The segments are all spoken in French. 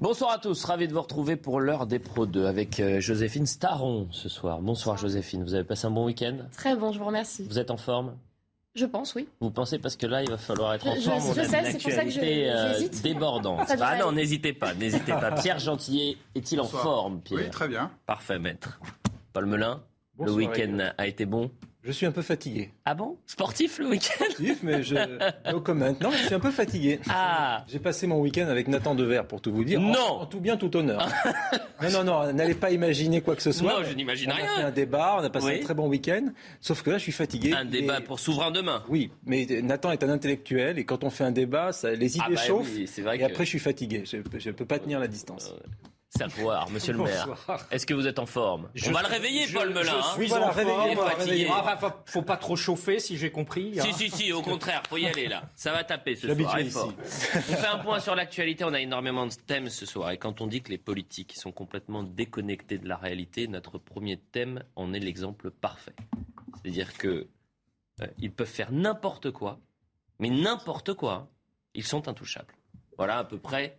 Bonsoir à tous, ravi de vous retrouver pour l'heure des Pro 2 avec euh, Joséphine Staron ce soir. Bonsoir Joséphine, vous avez passé un bon week-end? Très bon, je vous remercie. Vous êtes en forme? Je pense, oui. Vous pensez parce que là, il va falloir être en forme. je sais, c'est pour ça que je- euh, débordante. Ah non, n'hésitez pas, n'hésitez pas. Pierre Gentillet est-il en forme, Pierre? Oui, très bien. Parfait, maître. Paul Melun, le week-end a été bon? Je suis un peu fatigué. Ah bon? Sportif le week-end? Sportif, mais je. No comment. Non, je suis un peu fatigué. Ah J'ai passé mon week-end avec Nathan Dever, pour tout vous dire. Non. En, tout bien, tout honneur. non, non, non, n'allez pas imaginer quoi que ce soit. Non, je n'imagine on rien. a fait un débat, on a passé Oui. un très bon week-end. Sauf que là, je suis fatigué. Un débat Et- pour Souverain demain. Oui, mais Nathan est un intellectuel et quand on fait un débat, ça, les idées Ah bah chauffent. oui, c'est vrai et que- après, je suis fatigué. Je ne peux pas tenir la distance. C'est à voir, monsieur le maire. Est-ce que vous êtes en forme? Je- On va le réveiller, je- Paul Melun. Je hein. suis Voilà, voilà, fatigué. Ah, bah, faut, faut pas trop chauffer, si j'ai compris. hein. Si, si, si, au contraire, faut y aller là. Ça va taper ce soir. ici. fort. On fait un point sur l'actualité, on a énormément de thèmes ce soir. Et quand on dit que les politiques sont complètement déconnectés de la réalité, notre premier thème en est l'exemple parfait. C'est-à-dire que euh, ils peuvent faire n'importe quoi, mais n'importe quoi, hein. ils sont intouchables. Voilà à peu près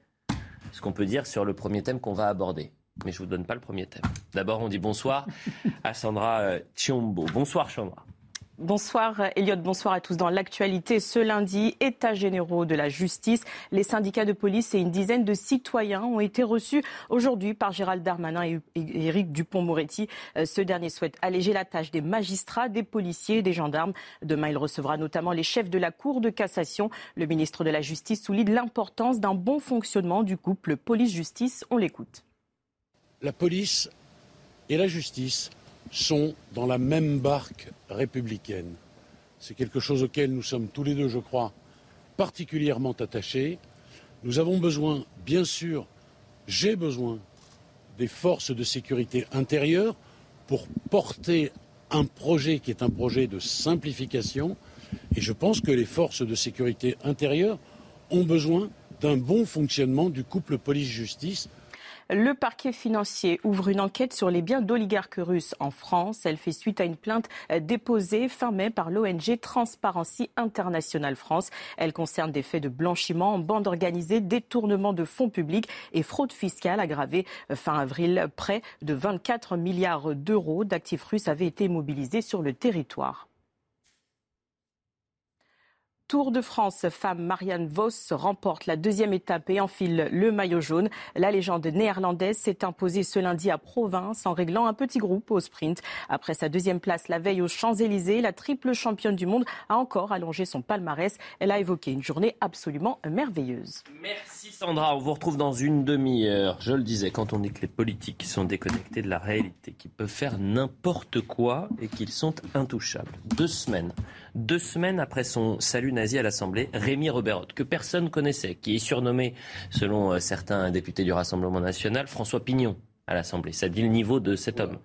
ce qu'on peut dire sur le premier thème qu'on va aborder. Mais je vous donne pas le premier thème. D'abord, on dit bonsoir à Sandra euh, Chiombo. Bonsoir Sandra. Bonsoir Elliot, bonsoir à tous. Dans l'actualité, ce lundi, États généraux de la justice, les syndicats de police et une dizaine de citoyens ont été reçus aujourd'hui par Gérald Darmanin et Éric Dupont-Moretti. Euh, Ce dernier souhaite alléger la tâche des magistrats, des policiers et des gendarmes. Demain, il recevra notamment les chefs de la Cour de cassation. Le ministre de la Justice souligne l'importance d'un bon fonctionnement du couple police-justice. On l'écoute. la police et la justice sont dans la même barque républicaine. C'est quelque chose auquel nous sommes tous les deux, je crois, particulièrement attachés. Nous avons besoin, bien sûr, j'ai besoin des forces de sécurité intérieure pour porter un projet qui est un projet de simplification. Et je pense que les forces de sécurité intérieure ont besoin d'un bon fonctionnement du couple police-justice Le parquet financier ouvre une enquête sur les biens d'oligarques russes en France. Elle fait suite à une plainte euh, déposée fin mai par l'ONG Transparency International France. Elle concerne des faits de blanchiment en bande organisée, détournement de fonds publics et fraude fiscale aggravée. Euh, Fin avril, près de 24 milliards d'euros d'actifs russes avaient été mobilisés sur le territoire. Tour de France, femme Marianne Vos remporte la deuxième étape et enfile le maillot jaune. La légende néerlandaise s'est imposée ce lundi à Provins en réglant un petit groupe au sprint. Après sa deuxième place la veille aux Champs-Élysées, la triple championne du monde a encore allongé son palmarès. Elle a évoqué une journée absolument merveilleuse. Merci Sandra, on vous retrouve dans une demi-heure. Je le disais, quand on dit que les politiques sont déconnectés de la réalité, qu'ils peuvent faire n'importe quoi et qu'ils sont intouchables. Deux semaines, deux semaines après son salut nazi à l'Assemblée, Rémi Reberotte, que personne connaissait, qui est surnommé, selon euh, certains députés du Rassemblement national, François Pignon à l'Assemblée. Ça dit le niveau de cet homme.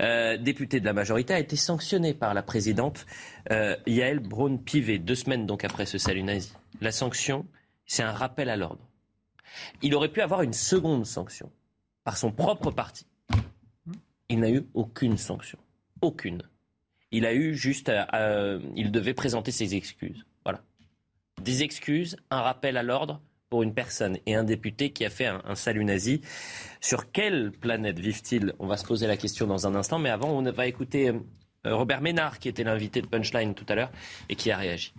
Euh, député de la majorité, a été sanctionné par la présidente euh, Yael Braun-Pivet, deux semaines donc après ce salut nazi. La sanction, c'est un rappel à l'ordre. Il aurait pu avoir une seconde sanction par son propre parti. Il n'a eu aucune sanction. Aucune. Il a eu juste. à- il devait présenter ses excuses. Voilà. Des excuses, un rappel à l'ordre pour une personne et un député qui a fait un, un salut nazi. Sur quelle planète vivent-ils? On va se poser la question dans un instant, mais avant, on va écouter euh, Robert Ménard, qui était l'invité de Punchline tout à l'heure et qui a réagi.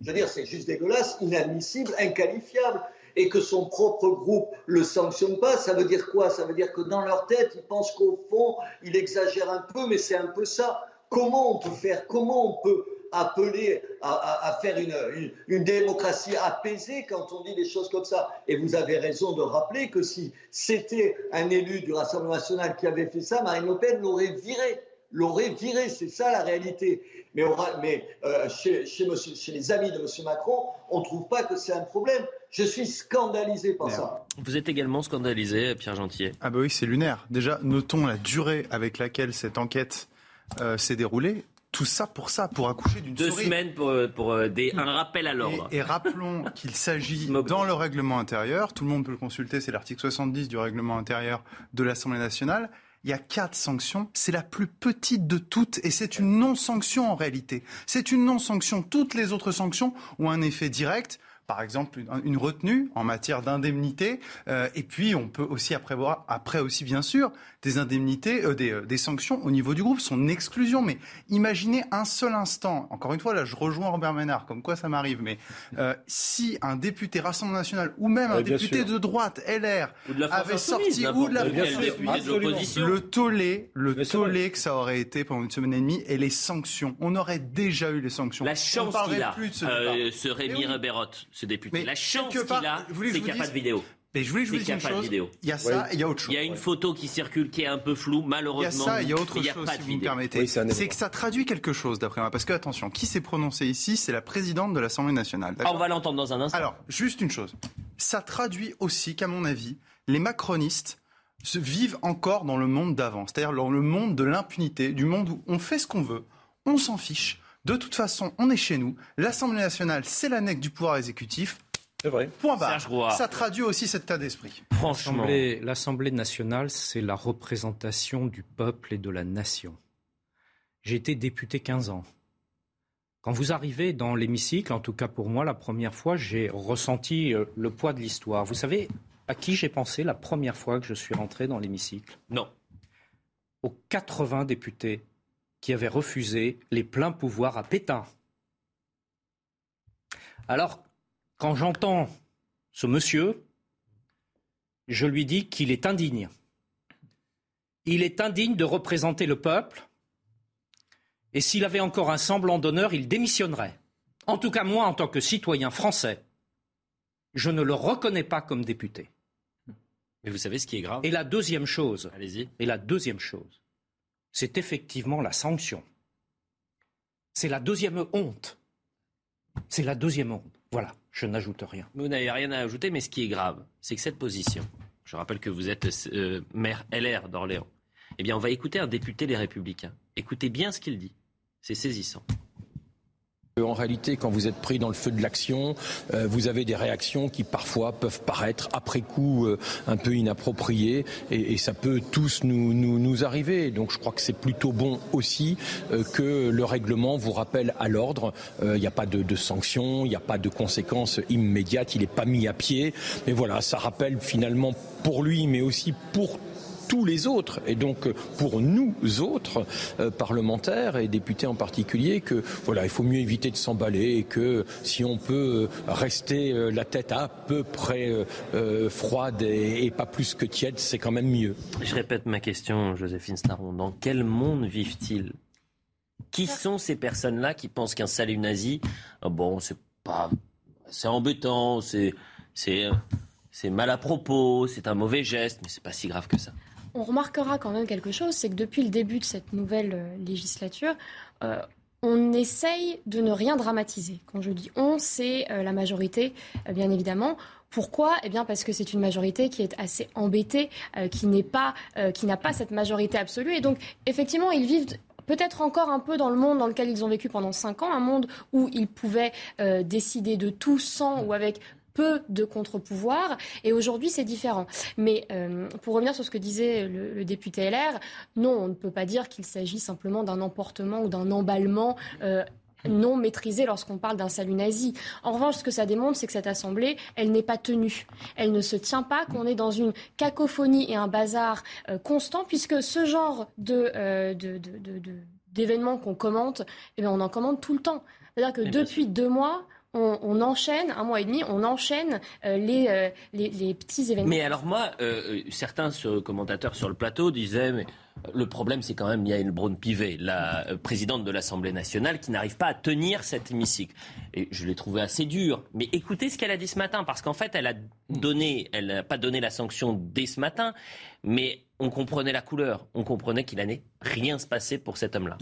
Je veux dire, c'est juste dégueulasse, inadmissible, inqualifiable. Et que son propre groupe le sanctionne pas, ça veut dire quoi? Ça veut dire que dans leur tête, ils pensent qu'au fond, il exagère un peu, mais c'est un peu ça. Comment on peut faire? Comment on peut appeler à, faire une- une démocratie apaisée quand on dit des choses comme ça? Et vous avez raison de rappeler que si c'était un élu du Rassemblement national qui avait fait ça, Marine Le Pen l'aurait viré. l'aurait viré. C'est ça la réalité. Mais, mais euh, chez, chez, les amis de M. Macron, on ne trouve pas que c'est un problème. Je suis scandalisé par ça. Vous êtes également scandalisé, Pierre Gentier Ah bah oui, c'est lunaire. Déjà, notons la durée avec laquelle cette enquête euh, s'est déroulée. Tout ça pour ça, pour accoucher d'une Deux semaines pour, euh, pour des, un rappel à l'ordre. Et, rappelons qu'il s'agit dans le règlement intérieur, tout le monde peut le consulter, c'est l'article 70 du règlement intérieur de l'Assemblée nationale, il y a quatre sanctions. C'est la plus petite de toutes et c'est une non-sanction en réalité. C'est une non-sanction. Toutes les autres sanctions ont un effet direct par exemple une, retenue en matière d'indemnité. Euh, et puis on peut aussi après voir, après aussi bien sûr, des indemnités, euh, des, euh, des, sanctions au niveau du groupe, son exclusion. Mais imaginez un seul instant, encore une fois là je rejoins Robert Ménard, comme quoi ça m'arrive, mais si un député Rassemblement National ou même un député de droite, LR, avait sorti ou de la le tollé, le tollé que ça aurait été pendant une semaine et demie et les sanctions, on aurait déjà eu les sanctions. La chance qu'il a, plus de ce, ce Rémi ce député. la chance qu'il a, c'est qu'il n'y a pas de vidéo. Mais je voulais je vous dise une chose. Il y a ça, il y a autre chose. Il y a une photo qui circule qui est un peu floue, malheureusement. Il y a ça, il y a autre chose, si vous me permettez. c'est que ça traduit quelque chose, d'après moi. Parce que, attention, qui s'est prononcé ici C'est la présidente de l'Assemblée nationale. Ah, on va l'entendre dans un instant. Alors, juste une chose. Ça traduit aussi qu'à mon avis, les macronistes se vivent encore dans le monde d'avant. C'est-à-dire dans le monde de l'impunité, du monde où on fait ce qu'on veut, on s'en fiche. De toute façon, on est chez nous. L'Assemblée nationale, c'est l'annexe du pouvoir exécutif. C'est vrai. Point barre. Ça traduit aussi cet état d'esprit. Franchement. L'Assemblée nationale, c'est la représentation du peuple et de la nation. J'ai été député 15 ans. Quand vous arrivez dans l'hémicycle, en tout cas pour moi, la première fois, j'ai ressenti euh, le poids de l'histoire. Vous savez à qui j'ai pensé la première fois que je suis rentré dans l'hémicycle? Non. Aux 80 députés qui avaient refusé les pleins pouvoirs à Pétain. Alors, quand j'entends ce monsieur, je lui dis qu'il est indigne. Il est indigne de représenter le peuple. Et s'il avait encore un semblant d'honneur, il démissionnerait. En tout cas, moi, en tant que citoyen français, je ne le reconnais pas comme député. Mais vous savez ce qui est grave? Et la deuxième chose, allez-y. Et la deuxième chose, c'est effectivement la sanction. C'est la deuxième honte. C'est la deuxième honte. Voilà, je n'ajoute rien. Vous n'avez rien à ajouter, mais ce qui est grave, c'est que cette position, je rappelle que vous êtes euh, maire LR d'Orléans, eh bien on va écouter un député des Républicains. Écoutez bien ce qu'il dit. C'est saisissant. En réalité, quand vous êtes pris dans le feu de l'action, euh, vous avez des réactions qui parfois peuvent paraître après coup euh, un peu inappropriées et, ça peut tous nous, nous, arriver. Donc je crois que c'est plutôt bon aussi euh, que le règlement vous rappelle à l'ordre. Il n'y a pas de, de sanctions, il n'y a pas de conséquences immédiates, il n'est pas mis à pied. Mais voilà, ça rappelle finalement pour lui, mais aussi pour tous les autres, et donc pour nous autres, euh, parlementaires et députés en particulier, que voilà, il faut mieux éviter de s'emballer et que si on peut rester euh, la tête à peu près euh, froide et, pas plus que tiède, c'est quand même mieux. Je répète ma question, Joséphine Staron. Dans quel monde vivent-ils? Qui sont ces personnes-là qui pensent qu'un salut nazi, bon, c'est pas, c'est embêtant, c'est, c'est mal à propos, c'est un mauvais geste, mais c'est pas si grave que ça? On remarquera quand même quelque chose, c'est que depuis le début de cette nouvelle euh, législature, euh, on essaye de ne rien dramatiser. Quand je dis on, c'est euh, la majorité, bien évidemment. Pourquoi? Eh bien parce que c'est une majorité qui est assez embêtée, qui n'est pas, qui n'a pas cette majorité absolue. Et donc effectivement, ils vivent peut-être encore un peu dans le monde dans lequel ils ont vécu pendant cinq ans, un monde où ils pouvaient décider de tout sans ou avec peu de contre-pouvoir. Et aujourd'hui, c'est différent. Mais euh, pour revenir sur ce que disait le, député LR, non, on ne peut pas dire qu'il s'agit simplement d'un emportement ou d'un emballement. Euh, non maîtrisé lorsqu'on parle d'un salut nazi. En revanche, ce que ça démontre, c'est que cette assemblée, elle n'est pas tenue. Elle ne se tient pas, qu'on est dans une cacophonie et un bazar euh, constant, puisque ce genre de, d'événements qu'on commente, eh bien, on en commande tout le temps. C'est-à-dire que depuis deux mois, on, enchaîne, un mois et demi, on enchaîne les, les, petits événements. Mais alors moi, certains commentateurs sur le plateau disaient, mais le problème, c'est quand même Yael Braun-Pivet, la euh, présidente de l'Assemblée nationale, qui n'arrive pas à tenir cet hémicycle. Et je l'ai trouvé assez dur. Mais écoutez ce qu'elle a dit ce matin, parce qu'en fait, elle a donné, elle n'a pas donné la sanction dès ce matin, mais on comprenait la couleur. On comprenait qu'il n'allait rien se passer pour cet homme-là.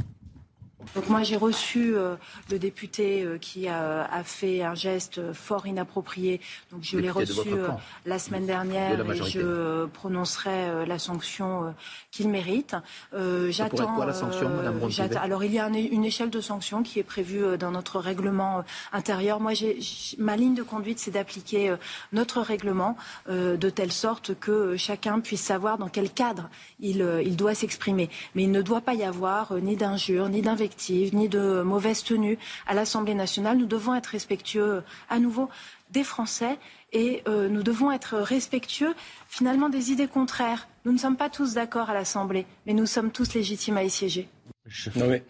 Donc moi j'ai reçu euh, le député euh, qui a, fait un geste fort inapproprié. Donc je l'ai reçu euh, la semaine dernière et je prononcerai la sanction qu'il mérite. J'attends. quoi la sanction, Madame Alors il y a une échelle de sanctions qui est prévue dans notre règlement intérieur. Moi ma ligne de conduite c'est d'appliquer notre règlement de telle sorte que chacun puisse savoir dans quel cadre il, il doit s'exprimer. Mais il ne doit pas y avoir ni d'injures ni d'invectives ni de mauvaise tenue à l'Assemblée nationale. Nous devons être respectueux à nouveau des Français et euh, nous devons être respectueux finalement des idées contraires. Nous ne sommes pas tous d'accord à l'Assemblée, mais nous sommes tous légitimes à y siéger. Non mais,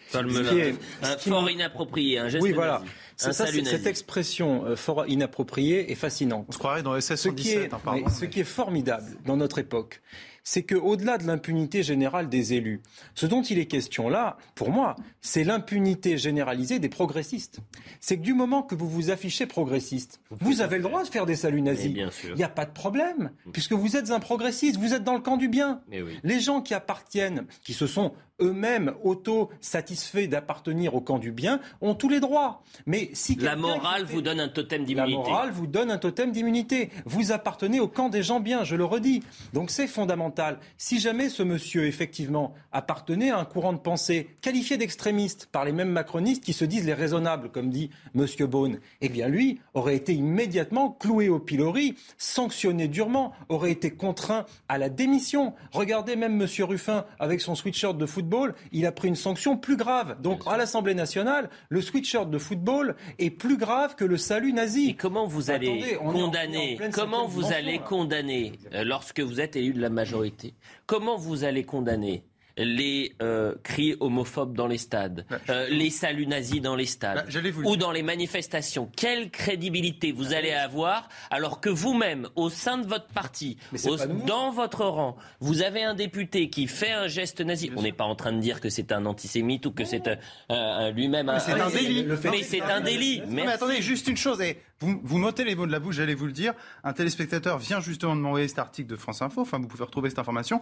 un fort inapproprié, un geste Oui, voilà. cette expression euh, fort inappropriée est fascinante. On se croirait dans le ce, qui est, ce qui est formidable dans notre époque, c'est qu'au-delà de l'impunité générale des élus, ce dont il est question là, pour moi, c'est l'impunité généralisée des progressistes. C'est que du moment que vous vous affichez progressiste, vous avez le droit de faire des saluts nazis. Il n'y a pas de problème, puisque vous êtes un progressiste, vous êtes dans le camp du bien. Les gens qui appartiennent, qui se sont eux-mêmes auto-satisfaits d'appartenir au camp du bien, ont tous les droits. Mais si la morale vous donne un totem d'immunité. La morale vous donne un totem d'immunité. Vous appartenez au camp des gens bien, je le redis. Donc c'est fondamental. Si jamais ce monsieur, effectivement, appartenait à un courant de pensée qualifié d'extrémiste par les mêmes macronistes qui se disent les raisonnables, comme dit monsieur Beaune, eh bien lui aurait été immédiatement cloué au pilori, sanctionné durement, aurait été contraint à la démission. Regardez même monsieur Ruffin avec son sweatshirt de football il a pris une sanction plus grave. Donc à l'Assemblée nationale, le sweatshirt de football est plus grave que le salut nazi. Et comment vous allez condamner Comment vous allez condamner lorsque vous êtes élu de la majorité? Comment vous allez condamner les euh, cris homophobes dans les stades, euh, les saluts nazis dans les stades bah, ou dans les manifestations. Quelle crédibilité vous allez avoir alors que vous-même, au sein de votre parti, dans votre rang, vous avez un député qui fait un geste nazi. On n'est pas en train de dire que c'est un antisémite ou que c'est euh, lui-même un, c'est un, délit. Mais c'est un délit. Mais attendez, juste une chose. Et vous, vous notez les mots de la bouche, j'allais vous le dire. Un téléspectateur vient justement de m'envoyer cet article de France Info. Enfin, vous pouvez retrouver cette information.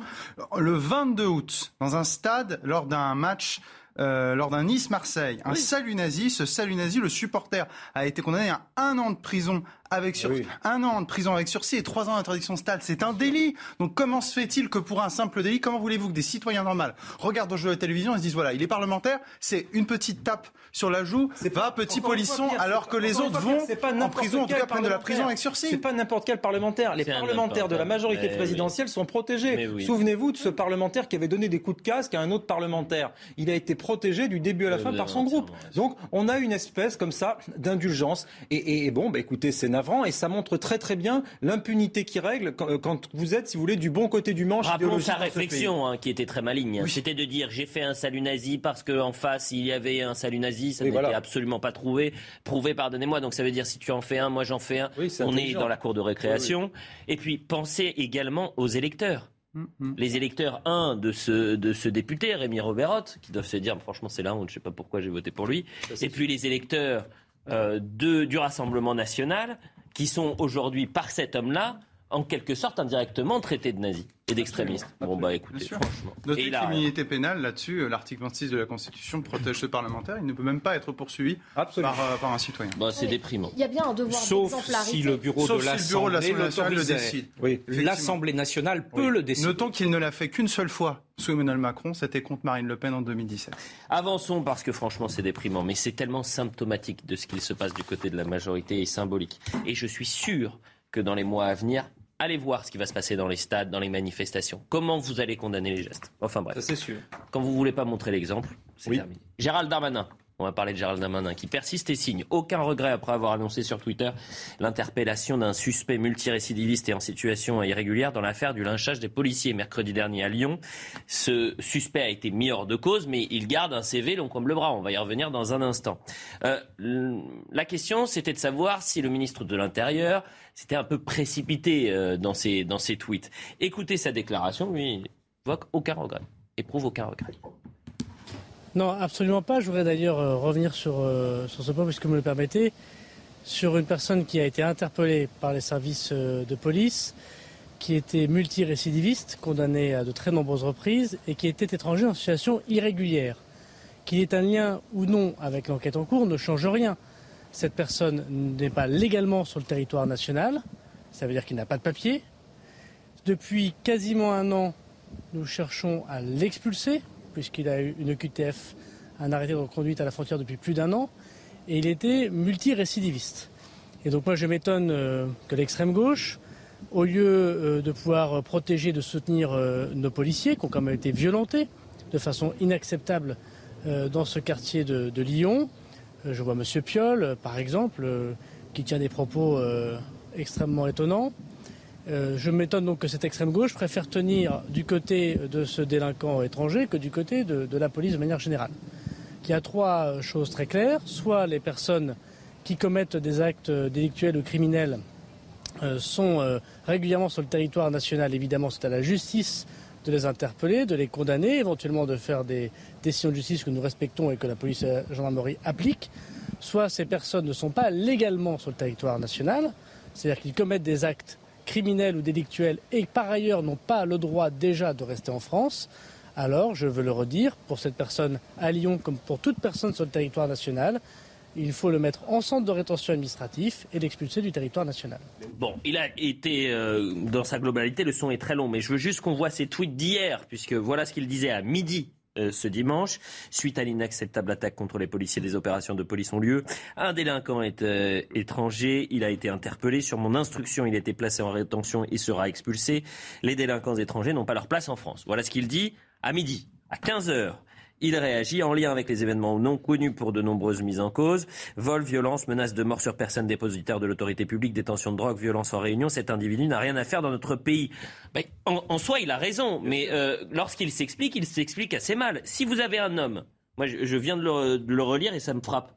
Le 22 août, dans un stade, lors d'un match euh, lors d'un Nice-Marseille, un salut nazi. Ce salut nazi, le supporter a été condamné à un an de prison avec sursis, un an de prison avec sursis et trois ans d'interdiction de stade. C'est un délit. Donc comment se fait-il que pour un simple délit, comment voulez-vous que des citoyens normaux regardent au jeu de télévision et se disent voilà, il est parlementaire, c'est une petite tape sur la joue, va petit polisson, alors que les autres vont en prison, en tout cas prennent de la prison avec sursis. C'est pas n'importe quel parlementaire. Les parlementaires de la majorité présidentielle sont protégés. Souvenez-vous de ce parlementaire qui avait donné des coups de casque à un autre parlementaire. Il a été protégé du début à la fin par son groupe. Donc on a une espèce comme ça d'indulgence. Et, bon, bah, écoutez, c'est navrant et ça montre très très bien l'impunité qui règle quand, euh, vous êtes, si vous voulez, du bon côté du manche. Rappelons sa réflexion hein, qui était très maligne. C'était de dire j'ai fait un salut nazi parce qu'en face il y avait un salut nazi. Ça n'était absolument pas trouvé, prouvé, pardonnez-moi. Donc ça veut dire si tu en fais un, moi j'en fais un. on est dans la cour de récréation. Et puis pensez également aux électeurs. Mm, mm. Les électeurs, un, de ce, de ce député, Rémi Roberotte, qui doivent se dire, franchement, c'est là, je ne sais pas pourquoi j'ai voté pour lui. et puis les électeurs euh, de, du Rassemblement national, qui sont aujourd'hui, par cet homme-là, en quelque sorte indirectement traités de nazis et d'extrémistes. Bon, bah écoutez, franchement. Notre l'immunité pénale, là-dessus, euh, l'article 26 de la Constitution protège ce parlementaire. Il ne peut même pas être poursuivi par, euh, par, un citoyen. Bah, c'est déprimant. Il y a bien un devoir Sauf si le bureau de l'Assemblée nationale le décide. Oui, l'Assemblée nationale peut le décider. Notons qu'il ne l'a fait qu'une seule fois sous Emmanuel Macron, c'était contre Marine Le Pen en 2017. Avançons parce que franchement c'est déprimant, mais c'est tellement symptomatique de ce qu'il se passe du côté de la majorité et symbolique. Et je suis sûr que dans les mois à venir, allez voir ce qui va se passer dans les stades, dans les manifestations. Comment vous allez condamner les gestes Enfin bref. c'est sûr. Quand vous voulez pas montrer l'exemple, c'est terminé. Gérald Darmanin. On va parler de Gérald Darmanin qui persiste et signe aucun regret après avoir annoncé sur Twitter l'interpellation d'un suspect multirécidiviste et en situation irrégulière dans l'affaire du lynchage des policiers mercredi dernier à Lyon. Ce suspect a été mis hors de cause, mais il garde un CV long comme le bras. On va y revenir dans un instant. Euh, la question, c'était de savoir si le ministre de l'Intérieur s'était un peu précipité euh, dans, ses, dans ses tweets. Écoutez sa déclaration, lui, évoque aucun regret, éprouve aucun regret. Non, absolument pas. Je voudrais d'ailleurs euh, revenir sur, euh, sur ce point, puisque vous me le permettez, sur une personne qui a été interpellée par les services euh, de police, qui était multirécidiviste, condamnée à de très nombreuses reprises, et qui était étranger en situation irrégulière. Qu'il ait un lien ou non avec l'enquête en cours ne change rien. Cette personne n'est pas légalement sur le territoire national, ça veut dire qu'il n'a pas de papier. Depuis quasiment un an, nous cherchons à l'expulser puisqu'il a eu une QTF, un arrêté de conduite à la frontière depuis plus d'un an, et il était multirécidiviste. Et donc moi je m'étonne euh, que l'extrême gauche, au lieu euh, de pouvoir protéger, de soutenir euh, nos policiers qui ont quand même été violentés de façon inacceptable dans ce quartier de, de Lyon, je vois M. Piolle, par exemple, qui tient des propos extrêmement étonnants. Euh, je m'étonne donc que cette extrême gauche préfère tenir du côté de ce délinquant étranger que du côté de, la police de manière générale. Il y a trois choses très claires. Soit les personnes qui commettent des actes délictuels ou criminels euh, sont euh, régulièrement sur le territoire national. Évidemment, c'est à la justice de les interpeller, de les condamner, éventuellement de faire des décisions de justice que nous respectons et que la police et la gendarmerie appliquent. Soit ces personnes ne sont pas légalement sur le territoire national, c'est-à-dire qu'ils commettent des actes criminels ou délictuels et par ailleurs n'ont pas le droit déjà de rester en France, alors, je veux le redire, pour cette personne à Lyon comme pour toute personne sur le territoire national, il faut le mettre en centre de rétention administratif et l'expulser du territoire national. Bon, il a été, euh, dans sa globalité, le son est très long, mais je veux juste qu'on voit ses tweets d'hier, puisque voilà ce qu'il disait à midi euh, ce dimanche. Suite à l'inacceptable attaque contre les policiers, des opérations de police ont lieu. Un délinquant est euh, étranger. Il a été interpellé. Sur mon instruction, il a été placé en rétention et sera expulsé. Les délinquants étrangers n'ont pas leur place en France. Voilà ce qu'il dit à midi. À 15 heures, il réagit en lien avec les événements non connus pour de nombreuses mises en cause. Vol, violence, menace de mort sur personne dépositaire de l'autorité publique, détention de drogue, violence en réunion. Cet individu n'a rien à faire dans notre pays. Ben, en, soi, il a raison, mais euh, lorsqu'il s'explique, il s'explique assez mal. Si vous avez un homme, moi je, viens de le, relire et ça me frappe.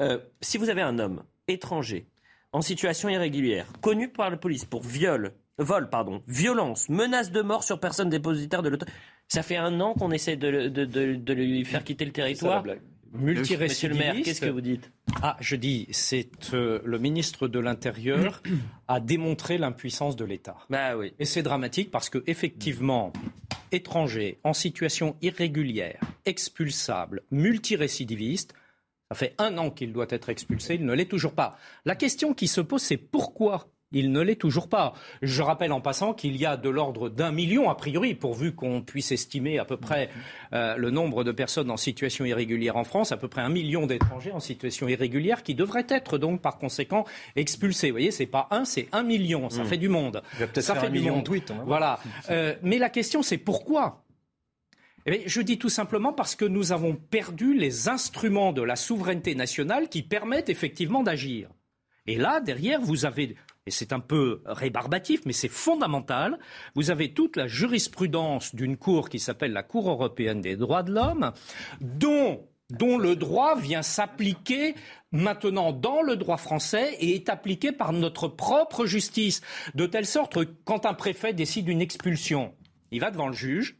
Euh, si vous avez un homme étranger en situation irrégulière, connu par la police pour viol, vol, pardon, violence, menace de mort sur personne dépositaire de l'autorité. Ça fait un an qu'on essaie de, de, lui faire quitter le territoire. Multirécidiviste. Monsieur le maire, qu'est-ce que vous dites? Ah, je dis, c'est euh, le ministre de l'Intérieur a démontré l'impuissance de l'État. Bah oui. Et c'est dramatique parce que effectivement, étranger en situation irrégulière, expulsable, multirécidiviste, ça fait un an qu'il doit être expulsé, il ne l'est toujours pas. La question qui se pose, c'est pourquoi il ne l'est toujours pas. Je rappelle en passant qu'il y a de l'ordre d'un million, a priori, pourvu qu'on puisse estimer à peu près euh, le nombre de personnes en situation irrégulière en France, à peu près un million d'étrangers en situation irrégulière qui devraient être donc par conséquent expulsés. Vous voyez, c'est pas un, c'est un million. Ça hmm. fait du monde. Ça fait un du million monde. de tweets. Hein. Voilà. Euh, mais la question, c'est pourquoi? Eh je dis tout simplement parce que nous avons perdu les instruments de la souveraineté nationale qui permettent effectivement d'agir. Et là, derrière, vous avez et c'est un peu rébarbatif, mais c'est fondamental. Vous avez toute la jurisprudence d'une cour qui s'appelle la Cour européenne des droits de l'homme, dont le droit vient s'appliquer maintenant dans le droit français et est appliqué par notre propre justice, de telle sorte que quand un préfet décide une expulsion, il va devant le juge,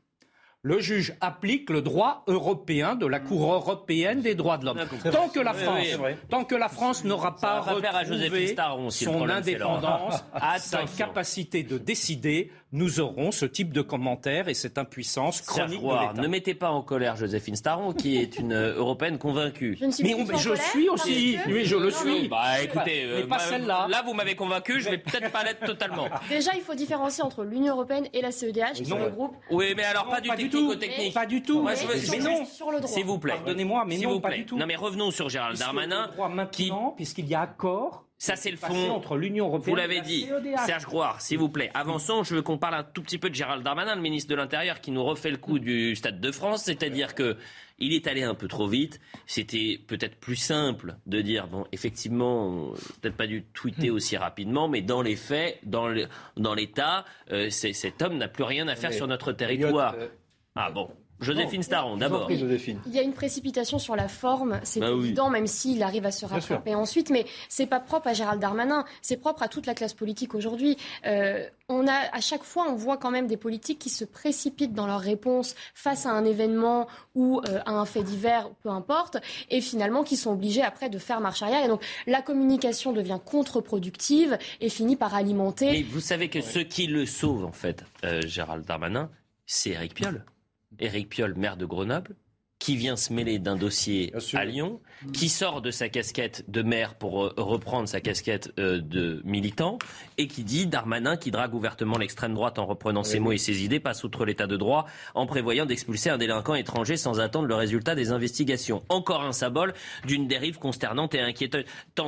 le juge applique le droit européen de la Cour européenne des droits de l'homme. Tant que la France, tant que la France n'aura pas retrouvé son indépendance, sa capacité de décider, nous aurons ce type de commentaires et cette impuissance chronique Ne mettez pas en colère Joséphine Staron, qui est une euh, européenne convaincue. Je mais je suis aussi, oui, je le suis. Bah écoutez, mais pas euh, celle-là. Là, vous m'avez convaincu, je vais peut-être pas l'être totalement. Déjà, il faut différencier entre l'Union européenne et la CEDH, qui sont le groupe. Oui, mais alors pas du technico-technique. Pas du tout. Mais non. S'il vous plaît. Pardonnez-moi, mais non, pas du tout. Non, mais revenons sur Gérald Darmanin. Maintenant, puisqu'il y a accord Ça, c'est le fond. Entre l'Union européenne Vous l'avez dit. Serge Grouard, s'il vous plaît. Avançons. Je veux qu'on parle un tout petit peu de Gérald Darmanin, le ministre de l'Intérieur, qui nous refait le coup du Stade de France. C'est-à-dire que il est allé un peu trop vite. C'était peut-être plus simple de dire, bon, effectivement, peut-être pas dû tweeter aussi rapidement, mais dans les faits, dans l'État, dans euh, cet homme n'a plus rien à faire sur notre territoire. Euh, ah bon Joséphine Staron, d'abord. Il y a une précipitation sur la forme, c'est bah évident, même s'il arrive à se rattraper ensuite, mais c'est pas propre à Gérald Darmanin, c'est propre à toute la classe politique aujourd'hui. Euh, on a, à chaque fois, on voit quand même des politiques qui se précipitent dans leur réponse face à un événement ou euh, à un fait divers, peu importe, et finalement qui sont obligés après de faire marche arrière. Et donc la communication devient contre-productive et finit par alimenter. Mais vous savez que ce qui le sauve, en fait, euh, Gérald Darmanin, c'est Eric Piolle. Éric Piolle, maire de Grenoble, qui vient se mêler d'un dossier à Lyon, qui sort de sa casquette de maire pour euh, reprendre sa casquette euh, de militant, et qui dit Darmanin, qui drague ouvertement l'extrême droite en reprenant ses mots et ses idées, passe outre l'état de droit en prévoyant d'expulser un délinquant étranger sans attendre le résultat des investigations. Encore un symbole d'une dérive consternante et inquiétante.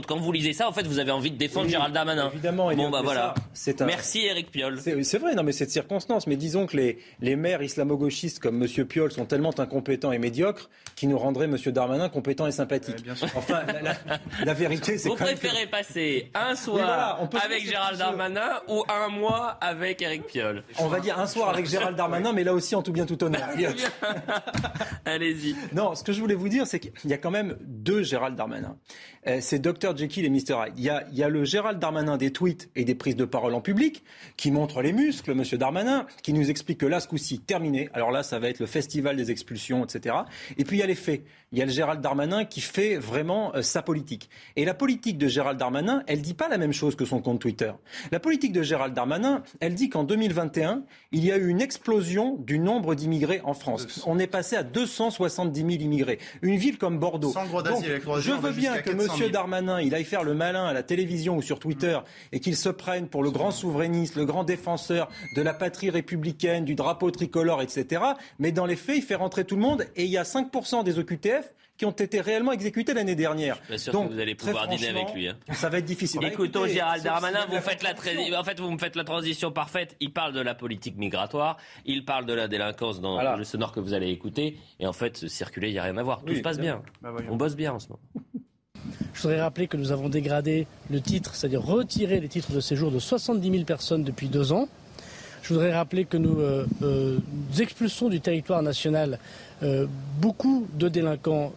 Quand vous lisez ça, en fait, vous avez envie de défendre Gérald Darmanin. Évidemment. Bon, bah voilà. Merci Éric Piolle. C'est vrai, non, mais c'est de circonstance. Mais disons que les, les maires islamo-gauchistes comme M. Piolle sont tellement incompétents et médiocres qui nous rendrait M. Darmanin compétent et sympathique. enfin, la, vérité, c'est Vous préférez passer un soir avec Gérald Darmanin ou un mois avec Eric Piolle? On va dire un soir avec Gérald Darmanin, mais là aussi en tout bien tout honneur. Allez-y. Non, ce que je voulais vous dire, c'est qu'il y a quand même deux Gérald Darmanin. Euh, c'est Dr Jekyll et Mr Hyde. Il y, a, il y a le Gérald Darmanin des tweets et des prises de parole en public qui montre les muscles, M. Darmanin, qui nous explique que là, ce coup-ci, terminé. Alors là, ça va être le festival des expulsions, etc. Et puis il y a les faits. Il y a le Gérald Darmanin qui fait vraiment euh, sa politique. Et la politique de Gérald Darmanin, elle dit pas la même chose que son compte Twitter. La politique de Gérald Darmanin, elle dit qu'en 2021, il y a eu une explosion du nombre d'immigrés en France. On est passé à 270 000 immigrés. Une ville comme Bordeaux. Sans je veux bien que M. Darmanin, il aille faire le malin à la télévision ou sur Twitter et qu'il se prenne pour le grand souverainiste, le grand défenseur de la patrie républicaine, du drapeau tricolore, etc. Mais dans les faits, il fait rentrer tout le monde et il y a 5% des OQTF qui ont été réellement exécutés l'année dernière. Je suis sûr Donc, que vous allez pouvoir dîner avec lui. Hein. Ça va être difficile. Écoutons Gérald Darmanin, vous faites la en fait, vous me faites la transition parfaite. Il parle de la politique migratoire, il parle de la délinquance dans le sonore que vous allez écouter, et en fait, circuler, il n'y a rien à voir. Tout se passe bien. Bah, On bosse bien en ce moment. Je voudrais rappeler que nous avons dégradé le titre, c'est-à-dire retiré les titres de séjour de 70 000 personnes depuis deux ans. Je voudrais rappeler que nous, euh, euh, expulsons du territoire national euh, beaucoup de délinquants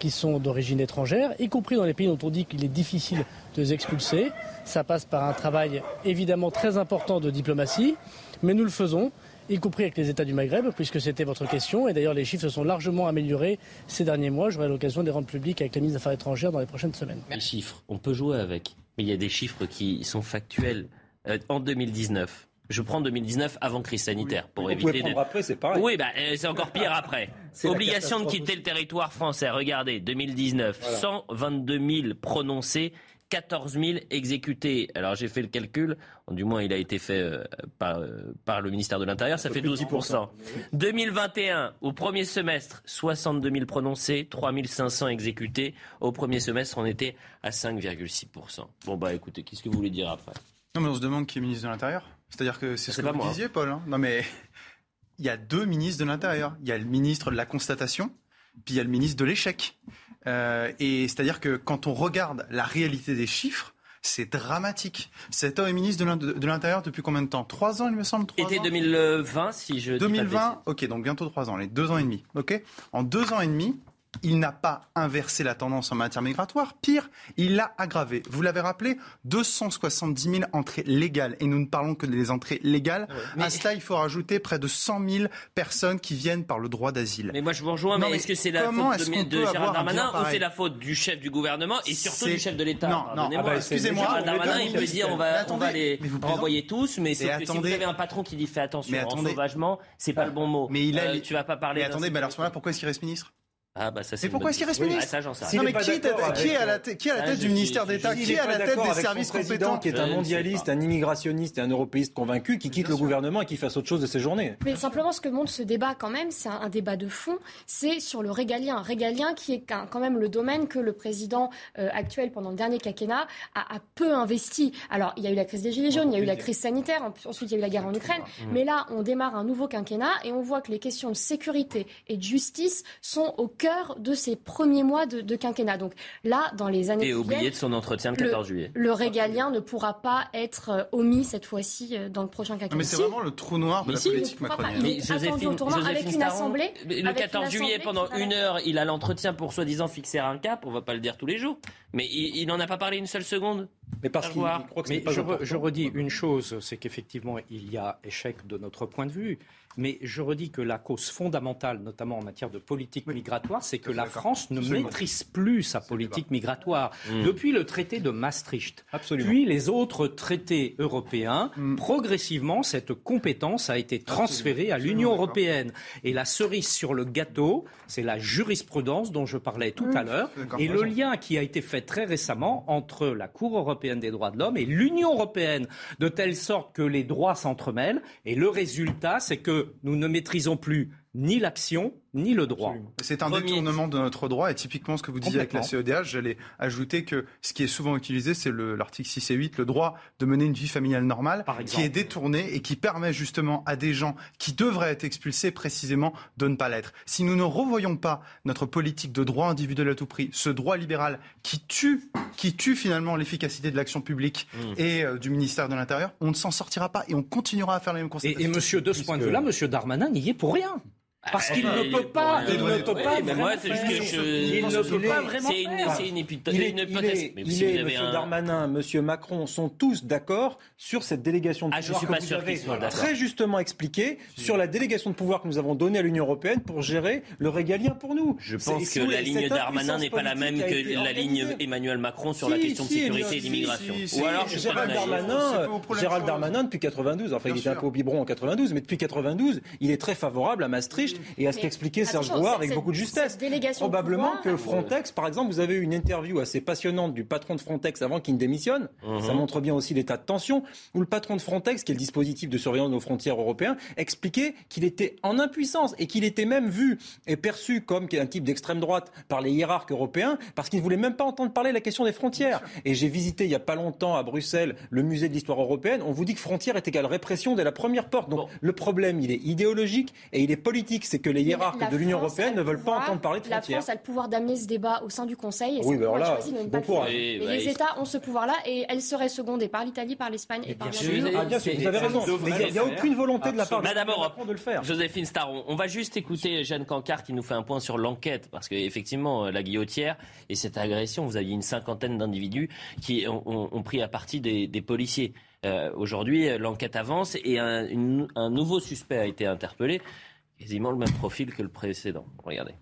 qui sont d'origine étrangère, y compris dans les pays dont on dit qu'il est difficile de les expulser. Ça passe par un travail évidemment très important de diplomatie, mais nous le faisons y compris avec les États du Maghreb, puisque c'était votre question. Et d'ailleurs, les chiffres se sont largement améliorés ces derniers mois. J'aurai l'occasion de les rendre publics avec la ministre des Affaires étrangères dans les prochaines semaines. Les chiffres, on peut jouer avec. Mais il y a des chiffres qui sont factuels. En 2019, je prends 2019 avant crise sanitaire pour éviter. Vous après, c'est pareil. Oui, bah, euh, c'est encore pire après. Obligation de quitter le territoire français. Regardez, 2019, 122 000 prononcés 14 000 exécutés. Alors j'ai fait le calcul, du moins il a été fait euh, par, euh, par, le ministère de l'Intérieur, ça fait 12% 2021, au premier semestre, 62 000 prononcés, 3 500 exécutés. Au premier semestre, on était à 5,6% Bon bah écoutez, qu'est-ce que vous voulez dire après? Non mais on se demande qui est ministre de l'Intérieur. C'est-à-dire que c'est ce que vous moi. disiez, Paul. Hein. non mais il y a deux ministres de l'Intérieur. Il y a le ministre de la constatation, puis il y a le ministre de l'échec. Euh, et c'est-à-dire que quand on regarde la réalité des chiffres, c'est dramatique. Cet homme est ministre de l'Intérieur depuis combien de temps? Trois ans, il me semble. Été 2020, si je. 2020, ok, donc bientôt trois ans, les deux ans et demi. Ok, en deux ans et demi, il n'a pas inversé la tendance en matière migratoire. Pire, il l'a aggravé. Vous l'avez rappelé, 270 000 entrées légales. Et nous ne parlons que des entrées légales. À cela, il faut rajouter près de 100 000 personnes qui viennent par le droit d'asile. Mais moi, je vous rejoins. mais, est-ce que c'est la faute de, Gérald Darmanin ou c'est la faute du chef du gouvernement et surtout du chef de l'État Non, non. Ah bah, excusez-moi. Gérald Darmanin, il peut dire on va, on va les renvoyer tous, mais, si vous avez un patron qui dit fais attention, en sauvagement, c'est pas le bon mot. Mais il a, euh, tu vas pas parler. Mais attendez, mais alors à ce moment-là, pourquoi est-ce qu'il reste ministre? Ah bah ça c'est. Mais pourquoi est-ce qu'il reste ministre ça, j'en sais Non mais qui est, à la tête, qui est à la tête du ministère d'État Qui est à la tête des services compétents Qui est un mondialiste, un immigrationniste et un européiste convaincu qui quitte le gouvernement et qui fasse autre chose de ses journées. Mais simplement ce que montre ce débat quand même, c'est un, débat de fond, c'est sur le régalien. Régalien qui est quand même le domaine que le président euh, actuel pendant le dernier quinquennat a, peu investi. Alors il y a eu la crise des gilets jaunes, il y a eu la crise sanitaire, ensuite il y a eu la guerre en Ukraine. Mais là on démarre un nouveau quinquennat et on voit que les questions de sécurité et de justice sont au cœur de ces premiers mois de, quinquennat. Donc là, dans les années. Et oublié de son entretien le 14 juillet. Le régalien ne pourra pas être euh, omis cette fois-ci euh, dans le prochain quinquennat. mais c'est vraiment le trou noir de la politique macronienne. Mais Joséphine, avec une assemblée. Le 14 juillet, pendant une heure, il a l'entretien pour soi-disant fixer un cap. On va pas le dire tous les jours. Mais il n'en a pas parlé une seule seconde. Mais parce qu'il croit que mais je, je redis une chose, c'est qu'effectivement, il y a échec de notre point de vue. Mais je redis que la cause fondamentale, notamment en matière de politique migratoire, c'est que la France ne maîtrise plus sa politique migratoire. Mm. Depuis le traité de Maastricht, puis les autres traités européens, mm. progressivement, cette compétence a été transférée à l'Union européenne. Et la cerise sur le gâteau, c'est la jurisprudence dont je parlais tout à l'heure, et le lien qui a été fait très récemment entre la Cour européenne des droits de l'homme et l'Union européenne, de telle sorte que les droits s'entremêlent. Et le résultat, c'est que nous ne maîtrisons plus ni l'action, ni le droit. C'est un détournement de notre droit et typiquement ce que vous disiez avec la CEDH, j'allais ajouter que ce qui est souvent utilisé, c'est l'article 6 et 8, le droit de mener une vie familiale normale, qui est détourné et qui permet justement à des gens qui devraient être expulsés précisément de ne pas l'être. Si nous ne revoyons pas notre politique de droit individuel à tout prix, ce droit libéral qui tue, qui tue finalement l'efficacité de l'action publique mmh. et euh, du ministère de l'Intérieur, on ne s'en sortira pas et on continuera à faire les mêmes constatations. Et, et monsieur, de ce point de vue-là, monsieur Darmanin n'y est pour rien. Parce qu'il ne peut pas, il ne peut pas vraiment Il ne peut pas vraiment C'est une hypothèse. Il est, M. Darmanin, M. Macron sont tous d'accord sur cette délégation de ah, pouvoir que vous avez très justement expliqué sur la délégation de pouvoir que nous avons donnée à l'union européenne pour gérer le régalien pour nous. Je pense que la ligne Darmanin n'est pas la même que la ligne Emmanuel Macron sur la question de sécurité et d'immigration. Ou alors Gérald Darmanin, Gérald Darmanin depuis 92, enfin il était un peu au biberon en 92, mais depuis 92, il est très favorable à Maastricht et à ce qu'expliquait Serge Gouard avec beaucoup de justesse. Probablement que Frontex, par exemple, vous avez eu une interview assez passionnante du patron de Frontex avant qu'il ne démissionne. Mhm. Ça montre bien aussi l'état de tension, où le patron de Frontex, qui est le dispositif de surveillance de nos frontières européens, expliquait qu'il était en impuissance et qu'il était même vu et perçu comme un type d'extrême droite par les hiérarques européens parce qu'il ne voulait même pas entendre parler de la question des frontières. Et j'ai visité il n'y a pas longtemps à Bruxelles le musée de l'histoire européenne. On vous dit que frontière est égale répression dès la première porte. Donc le problème, il est idéologique et il est politique c'est que les hiérarques de l'Union européenne ne veulent pas entendre parler de frontières. La France a le pouvoir d'amener ce débat au sein du Conseil. Et oui, ben là, bon courage. Et les États ont ce pouvoir-là et elle serait secondée par l'Italie, par l'Espagne et, par l'Union. Ah, bien sûr, vous avez raison. Il n'y a aucune volonté de la part de Madame Europe de le faire. Joséphine Staron, on va juste écouter Jeanne Cancard qui nous fait un point sur l'enquête parce qu'effectivement, la guillotière et cette agression, vous aviez une cinquantaine d'individus qui ont, pris à partie des, policiers. Euh, aujourd'hui, l'enquête avance et un, un, nouveau suspect a été interpellé quasiment le même profil que le précédent. Regardez.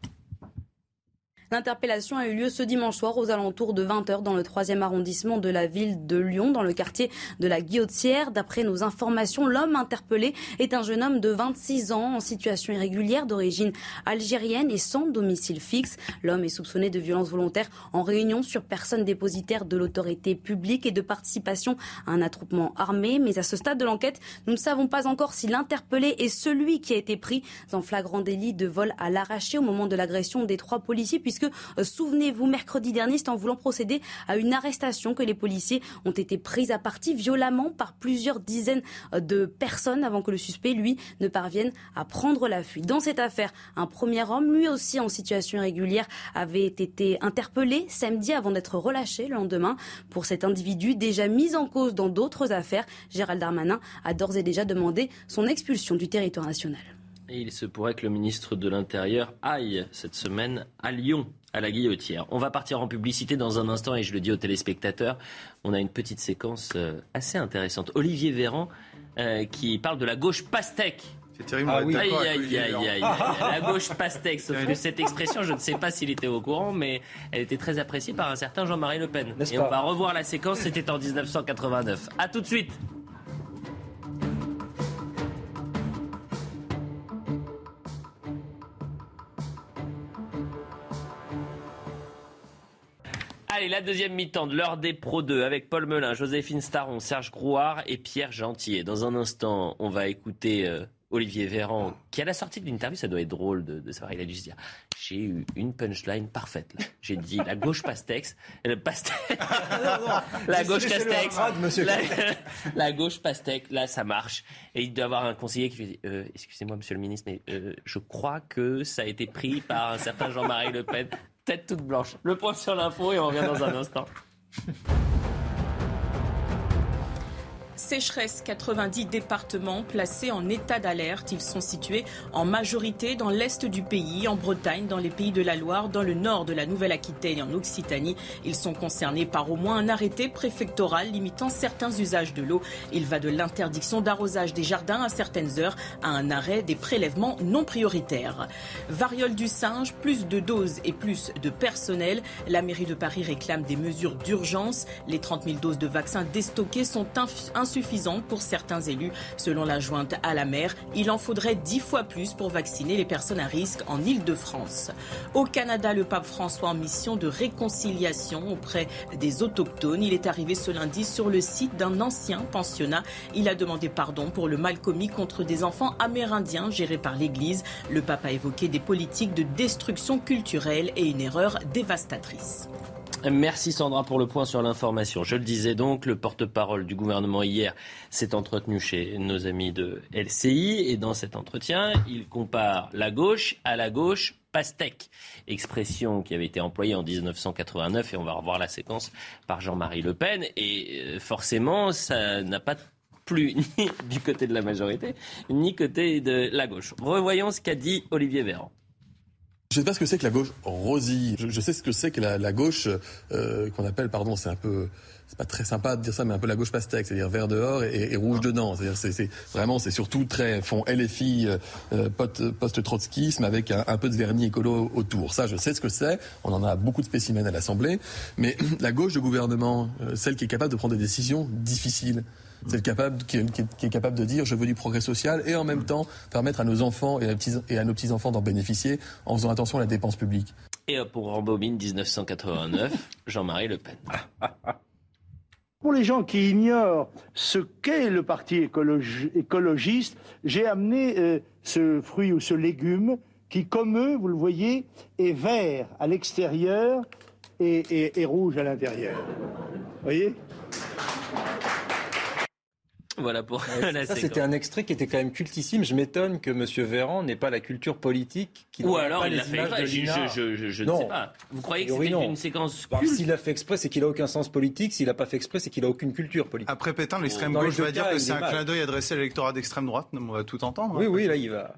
L'interpellation a eu lieu ce dimanche soir aux alentours de 20h dans le 3e arrondissement de la ville de Lyon, dans le quartier de la Guillotière. D'après nos informations, l'homme interpellé est un jeune homme de 26 ans en situation irrégulière d'origine algérienne et sans domicile fixe. L'homme est soupçonné de violence volontaire en réunion sur personne dépositaire de l'autorité publique et de participation à un attroupement armé. Mais à ce stade de l'enquête, nous ne savons pas encore si l'interpellé est celui qui a été pris en flagrant délit de vol à l'arraché au moment de l'agression des trois policiers, puisque euh, souvenez-vous, mercredi dernier, c'est en voulant procéder à une arrestation que les policiers ont été pris à partie violemment par plusieurs dizaines euh, de personnes avant que le suspect, lui, ne parvienne à prendre la fuite. Dans cette affaire, un premier homme, lui aussi en situation irrégulière, avait été interpellé samedi avant d'être relâché le lendemain. Pour cet individu déjà mis en cause dans d'autres affaires, Gérald Darmanin a d'ores et déjà demandé son expulsion du territoire national. Et il se pourrait que le ministre de l'Intérieur aille cette semaine à Lyon, à la Guillotière. On va partir en publicité dans un instant et je le dis aux téléspectateurs, on a une petite séquence euh, assez intéressante. Olivier Véran euh, qui parle de la gauche pastèque. C'est terrible. Ah oui. Aïe, aïe, aïe, aïe, La gauche pastèque. Sauf que cette expression, je ne sais pas s'il était au courant, mais elle était très appréciée par un certain Jean-Marie Le Pen. Et on va revoir la séquence, c'était en 1989. A tout de suite. Allez, la deuxième mi-temps de l'heure des Pro 2 avec Paul Melun, Joséphine Staron, Serge Grouard et Pierre Gentier. Dans un instant, on va écouter euh, Olivier Véran, qui à la sortie de l'interview, ça doit être drôle de, savoir, il a dû se dire j'ai eu une punchline parfaite. J'ai dit la gauche pastex, le pastèque, la gauche castex, la, la, gauche pastèque, là ça marche. Et il doit avoir un conseiller qui lui dit euh, excusez-moi monsieur le ministre, mais euh, je crois que ça a été pris par un certain Jean-Marie Le Pen, tête toute blanche. Le point sur l'info et on revient dans un instant. sécheresse, 90 départements placés en état d'alerte. Ils sont situés en majorité dans l'est du pays, en Bretagne, dans les pays de la Loire, dans le nord de la Nouvelle-Aquitaine et en Occitanie. Ils sont concernés par au moins un arrêté préfectoral limitant certains usages de l'eau. Il va de l'interdiction d'arrosage des jardins à certaines heures à un arrêt des prélèvements non prioritaires. Variole du singe, plus de doses et plus de personnel. La mairie de Paris réclame des mesures d'urgence. Les 30 000 doses de vaccins déstockées sont insuffisantes suffisante pour certains élus. Selon la jointe à la mer, il en faudrait dix fois plus pour vacciner les personnes à risque en Ile-de-France. Au Canada, le pape François en mission de réconciliation auprès des autochtones. Il est arrivé ce lundi sur le site d'un ancien pensionnat. Il a demandé pardon pour le mal commis contre des enfants amérindiens gérés par l'Église. Le pape a évoqué des politiques de destruction culturelle et une erreur dévastatrice. Merci Sandra pour le point sur l'information. Je le disais donc, le porte-parole du gouvernement hier s'est entretenu chez nos amis de LCI et dans cet entretien, il compare la gauche à la gauche pastèque, expression qui avait été employée en 1989 et on va revoir la séquence par Jean-Marie Le Pen et euh, forcément ça n'a pas plu ni du côté de la majorité ni côté de la gauche. Revoyons ce qu'a dit Olivier Véran. Je ne sais pas ce que c'est que la gauche rosille. Je, sais ce que c'est que la, gauche euh, qu'on appelle, pardon, c'est un peu, c'est pas très sympa de dire ça, mais un peu la gauche pastèque, c'est-à-dire vert dehors et, rouge dedans. C'est-à-dire, c'est, vraiment, c'est surtout très fond LFI, euh, post-trotskisme avec un, un, peu de vernis écolo autour. Ça, je sais ce que c'est. On en a beaucoup de spécimens à l'Assemblée, mais la gauche de gouvernement, euh, celle qui est capable de prendre des décisions difficiles. C'est capable, qui, est, capable de dire je veux du progrès social et en même temps permettre à nos enfants et à, nos petits-enfants d'en bénéficier en faisant attention à la dépense publique. Et pour Rambobine 1989, Jean-Marie Le Pen. Pour les gens qui ignorent ce qu'est le parti écologiste, j'ai amené euh, ce fruit ou ce légume qui, comme eux, vous le voyez, est vert à l'extérieur et, et rouge à l'intérieur. Vous voyez? Voilà pour Ça, c'était un extrait qui était quand même cultissime. Je m'étonne que M. Véran n'ait pas la culture politique. Qui Ou alors il l'a fait exprès. Je, je, je, ne sais pas. Vous croyez que c'était une séquence S'il a fait exprès, c'est qu'il a aucun sens politique. S'il n'a pas fait exprès, c'est qu'il a aucune culture politique. Après Pétain, l'extrême gauche va dire que c'est un clin d'œil adressé à l'électorat d'extrême droite. On va tout entendre. Oui, oui, là il va.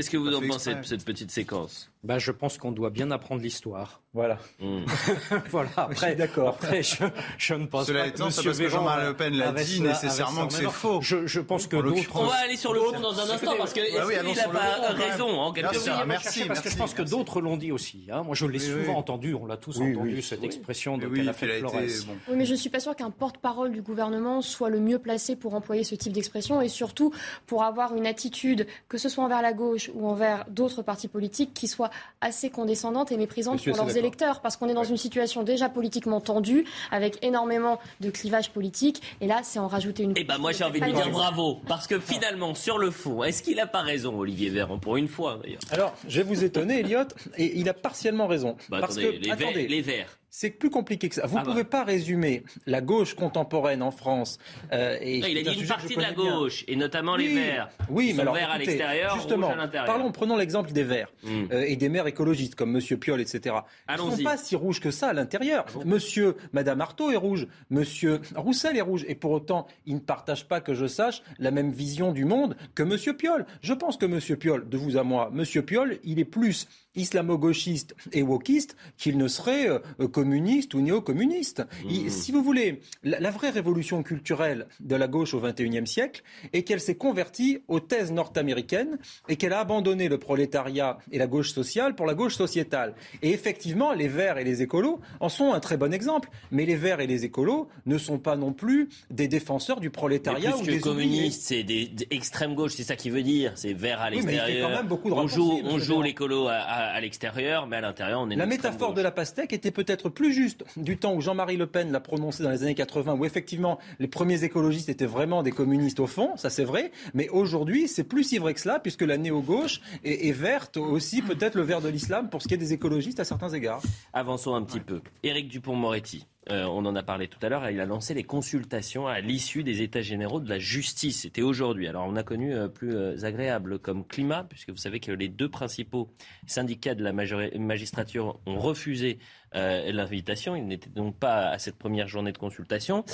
Qu'est-ce que vous en pensez de cette petite séquence bah, Je pense qu'on doit bien apprendre l'histoire. Voilà. Hmm. voilà. Après, d'accord. Après, je, je, ne pense Cela pas étant, que, parce que Jean-Marie Le Pen l'a dit nécessairement que c'est faux. Je, je pense que d'autres. On va aller sur le fond dans un instant parce que bah oui, il n'a pas raison en quelque sorte. Merci, parce que je pense que d'autres l'ont dit aussi. Hein. Moi, je l'ai souvent entendu. On l'a tous entendu cette expression de Canapé Flores. Oui, mais je suis pas sûr qu'un porte-parole du gouvernement soit le mieux placé pour employer ce type d'expression et surtout pour avoir une attitude, que ce soit envers la gauche ou envers d'autres partis politiques, qui soit assez condescendante et méprisante pour leurs électeurs, parce qu'on est dans une situation déjà politiquement tendue, avec énormément de clivages politiques, et là, c'est en rajouter une. Eh ben, moi, j'ai envie de lui dire bravo, parce que finalement, sur le fond, est-ce qu'il n'a pas raison, Olivier Véran, pour une fois d'ailleurs? Alors, je vais vous étonner, Elliot, et il a partiellement raison. Bah, parce que, les, attendez, les Verts c'est plus compliqué que ça. Vous ne ah pouvez bah. pas résumer la gauche contemporaine en France. Euh, et il a dit une partie de la gauche, et notamment les Verts. Oui, mais alors, verts à l'extérieur, justement, à l'intérieur. Parlons, prenons l'exemple des Verts hmm. euh, et des maires écologistes comme Monsieur Piolle, etc. Ils ne sont pas si rouges que ça à l'intérieur. Ah Monsieur, Madame Artaud est rouge, Monsieur Roussel est rouge, et pour autant, ils ne partagent pas, que je sache, la même vision du monde que Monsieur Piolle. Je pense que Monsieur Piolle, de vous à moi, Monsieur Piolle, il est plus islamo-gauchiste et wokiste qu'il ne serait euh, communiste ou néo-communiste. Mmh. Si vous voulez, la, vraie révolution culturelle de la gauche au XXIe siècle est qu'elle s'est convertie aux thèses nord-américaines et qu'elle a abandonné le prolétariat et la gauche sociale pour la gauche sociétale. Et effectivement, les Verts et les écolos en sont un très bon exemple. Mais les Verts et les écolos ne sont pas non plus des défenseurs du prolétariat ou des communistes, c'est des, extrêmes gauche, c'est ça qui veut dire. C'est Vert à l'extérieur. Oui, mais il fait quand même beaucoup de on joue, on joue l'écolo à à, l'extérieur, mais à l'intérieur, on est. La métaphore de la pastèque était peut-être plus juste du temps où Jean-Marie Le Pen l'a prononcé dans les années 80, où effectivement les premiers écologistes étaient vraiment des communistes au fond, ça c'est vrai. Mais aujourd'hui, c'est plus si vrai que cela, puisque la néo-gauche est, verte aussi, peut-être le vert de l'islam, pour ce qui est des écologistes à certains égards. Avançons un petit peu. Éric Dupont-Moretti. Euh, on en a parlé tout à l'heure, il a lancé les consultations à l'issue des États généraux de la justice. C'était aujourd'hui. Alors on a connu euh, plus euh, agréable comme climat, puisque vous savez que les deux principaux syndicats de la magistrature ont refusé l'invitation. Ils n'étaient donc pas à cette première journée de consultation.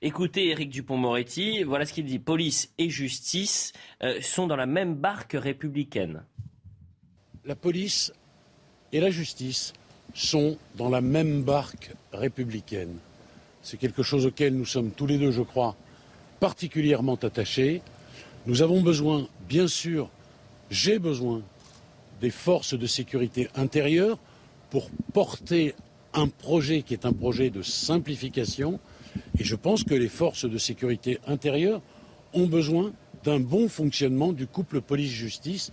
Écoutez Éric Dupont-Moretti, voilà ce qu'il dit. Police et justice sont dans la même barque républicaine. La police et la justice sont dans la même barque républicaine. C'est quelque chose auquel nous sommes tous les deux, je crois, particulièrement attachés. Nous avons besoin, bien sûr, j'ai besoin des forces de sécurité intérieure pour porter un projet qui est un projet de simplification. Et je pense que les forces de sécurité intérieure ont besoin d'un bon fonctionnement du couple police-justice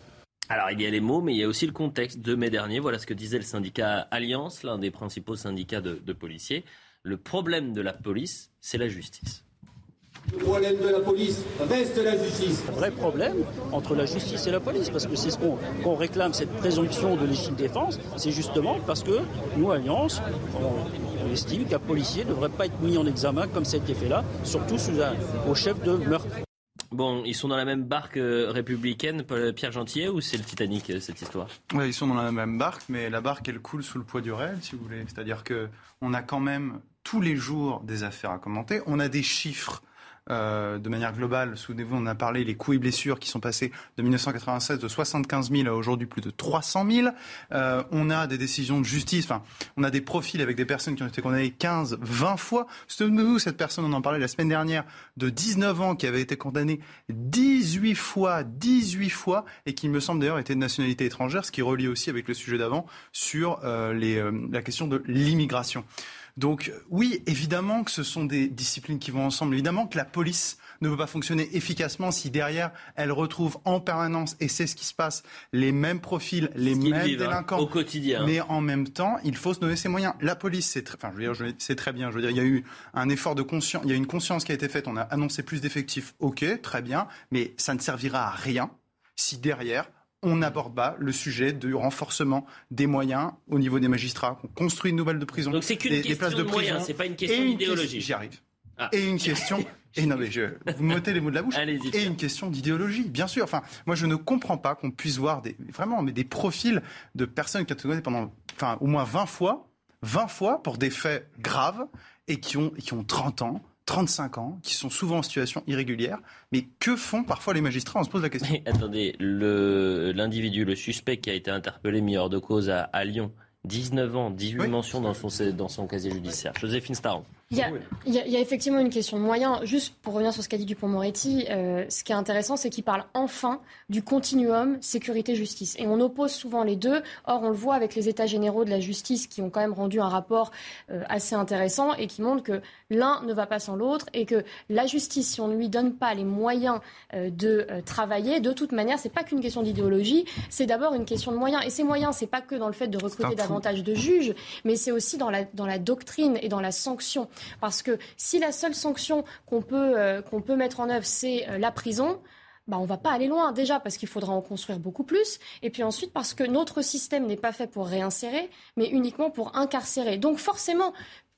alors il y a les mots, mais il y a aussi le contexte. De mai dernier, voilà ce que disait le syndicat Alliance, l'un des principaux syndicats de, policiers. Le problème de la police, c'est la justice. Le problème de la police reste la justice. Un vrai problème entre la justice et la police, parce que c'est ce qu'on réclame, cette présomption de légitime défense, c'est justement parce que nous, Alliance, on, estime qu'un policier ne devrait pas être mis en examen comme ça a été fait là, surtout sous au chef de meurtre. Bon, ils sont dans la même barque euh, républicaine, Pierre Gentillet, ou c'est le Titanic, euh, cette histoire? Ils sont dans la même barque, mais la barque, elle coule sous le poids du réel, si vous voulez. C'est-à-dire qu'on a quand même tous les jours des affaires à commenter. On a des chiffres euh, de manière globale, souvenez-vous, on a parlé les coups et blessures qui sont passés de 1996 de 75 000 à aujourd'hui plus de 300 000. Euh, on a des décisions de justice, enfin, on a des profils avec des personnes qui ont été condamnées 15, 20 fois. Souvenez-vous, cette personne, on en parlait la semaine dernière, de 19 ans, qui avait été condamnée 18 fois, 18 fois, et qui, me semble d'ailleurs, était de nationalité étrangère, ce qui relie aussi avec le sujet d'avant sur euh, les, la question de l'immigration. Donc oui, évidemment que ce sont des disciplines qui vont ensemble. Évidemment que la police ne peut pas fonctionner efficacement si derrière elle retrouve en permanence, et c'est ce qui se passe, les mêmes profils, les mêmes hein, délinquants au quotidien. Mais en même temps, il faut se donner ses moyens. La police, c'est très, enfin, je veux dire, c'est très bien. Je veux dire, il y a eu un effort de conscience, il y a une conscience qui a été faite. On a annoncé plus d'effectifs. Ok, très bien, mais ça ne servira à rien si derrière on n'aborde pas le sujet du renforcement des moyens au niveau des magistrats. On construit une nouvelle de prison. Donc c'est qu'une question de, moyens, c'est pas une question d'idéologie. J'y arrive. Ah. Et une question. Et non mais je, vous me mettez les mots de la bouche. et une question d'idéologie, bien sûr. Enfin, moi je ne comprends pas qu'on puisse voir des vraiment mais des profils de personnes qui ont été pendant, enfin au moins 20 fois, 20 fois pour des faits graves et qui ont qui ont 30 ans 35 ans, qui sont souvent en situation irrégulière. Mais que font parfois les magistrats? On se pose la question. Mais attendez, l'individu, le, suspect qui a été interpellé mis hors de cause à, Lyon, 19 ans, 18 mentions dans son, dans son casier judiciaire. Joséphine Staron. Il y, a, effectivement une question de moyens. Juste pour revenir sur ce qu'a dit Dupont-Moretti, euh, ce qui est intéressant, c'est qu'il parle enfin du continuum sécurité-justice. Et on oppose souvent les deux. Or, on le voit avec les États généraux de la justice qui ont quand même rendu un rapport euh, assez intéressant et qui montre que l'un ne va pas sans l'autre et que la justice, si on ne lui donne pas les moyens euh, de travailler, de toute manière, c'est pas qu'une question d'idéologie, c'est d'abord une question de moyens. Et ces moyens, c'est pas que dans le fait de recruter davantage de juges, mais c'est aussi dans la, dans la doctrine et dans la sanction. Parce que si la seule sanction qu'on peut, euh, qu'on peut mettre en œuvre, c'est euh, la prison, bah, on va pas aller loin déjà parce qu'il faudra en construire beaucoup plus et puis ensuite parce que notre système n'est pas fait pour réinsérer mais uniquement pour incarcérer. Donc forcément,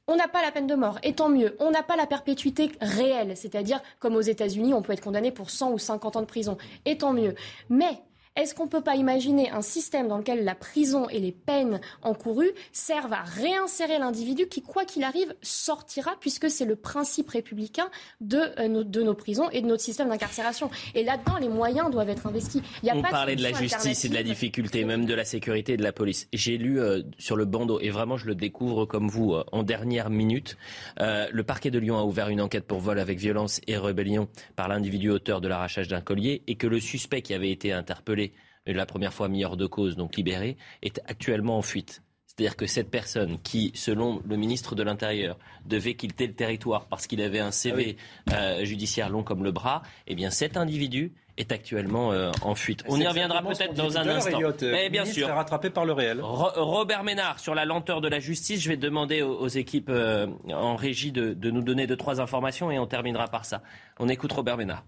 on n'a pas la peine de mort, et tant mieux. On n'a pas la perpétuité réelle, c'est-à-dire comme aux États-Unis, on peut être condamné pour 100 ou 50 ans de prison, et tant mieux. Mais est-ce qu'on ne peut pas imaginer un système dans lequel la prison et les peines encourues servent à réinsérer l'individu qui, quoi qu'il arrive, sortira, puisque c'est le principe républicain de, euh, nos, de nos prisons et de notre système d'incarcération. Et là-dedans, les moyens doivent être investis. Il y a On parlait de, la justice et de la difficulté, même de la sécurité et de la police. J'ai lu euh, sur le bandeau, et vraiment je le découvre comme vous euh, en dernière minute, le parquet de Lyon a ouvert une enquête pour vol avec violence et rébellion par l'individu auteur de l'arrachage d'un collier et que le suspect qui avait été interpellé la première fois mis hors de cause, donc libéré, est actuellement en fuite. C'est-à-dire que cette personne qui, selon le ministre de l'Intérieur, devait quitter le territoire parce qu'il avait un CV ah euh, judiciaire long comme le bras, eh bien cet individu est actuellement euh, en fuite. On y reviendra peut-être dans un instant. Mais bien sûr. rattrapé par le réel. Robert Ménard, sur la lenteur de la justice, je vais demander aux, équipes euh, en régie de, de, nous donner deux, trois informations et on terminera par ça. On écoute Robert Ménard.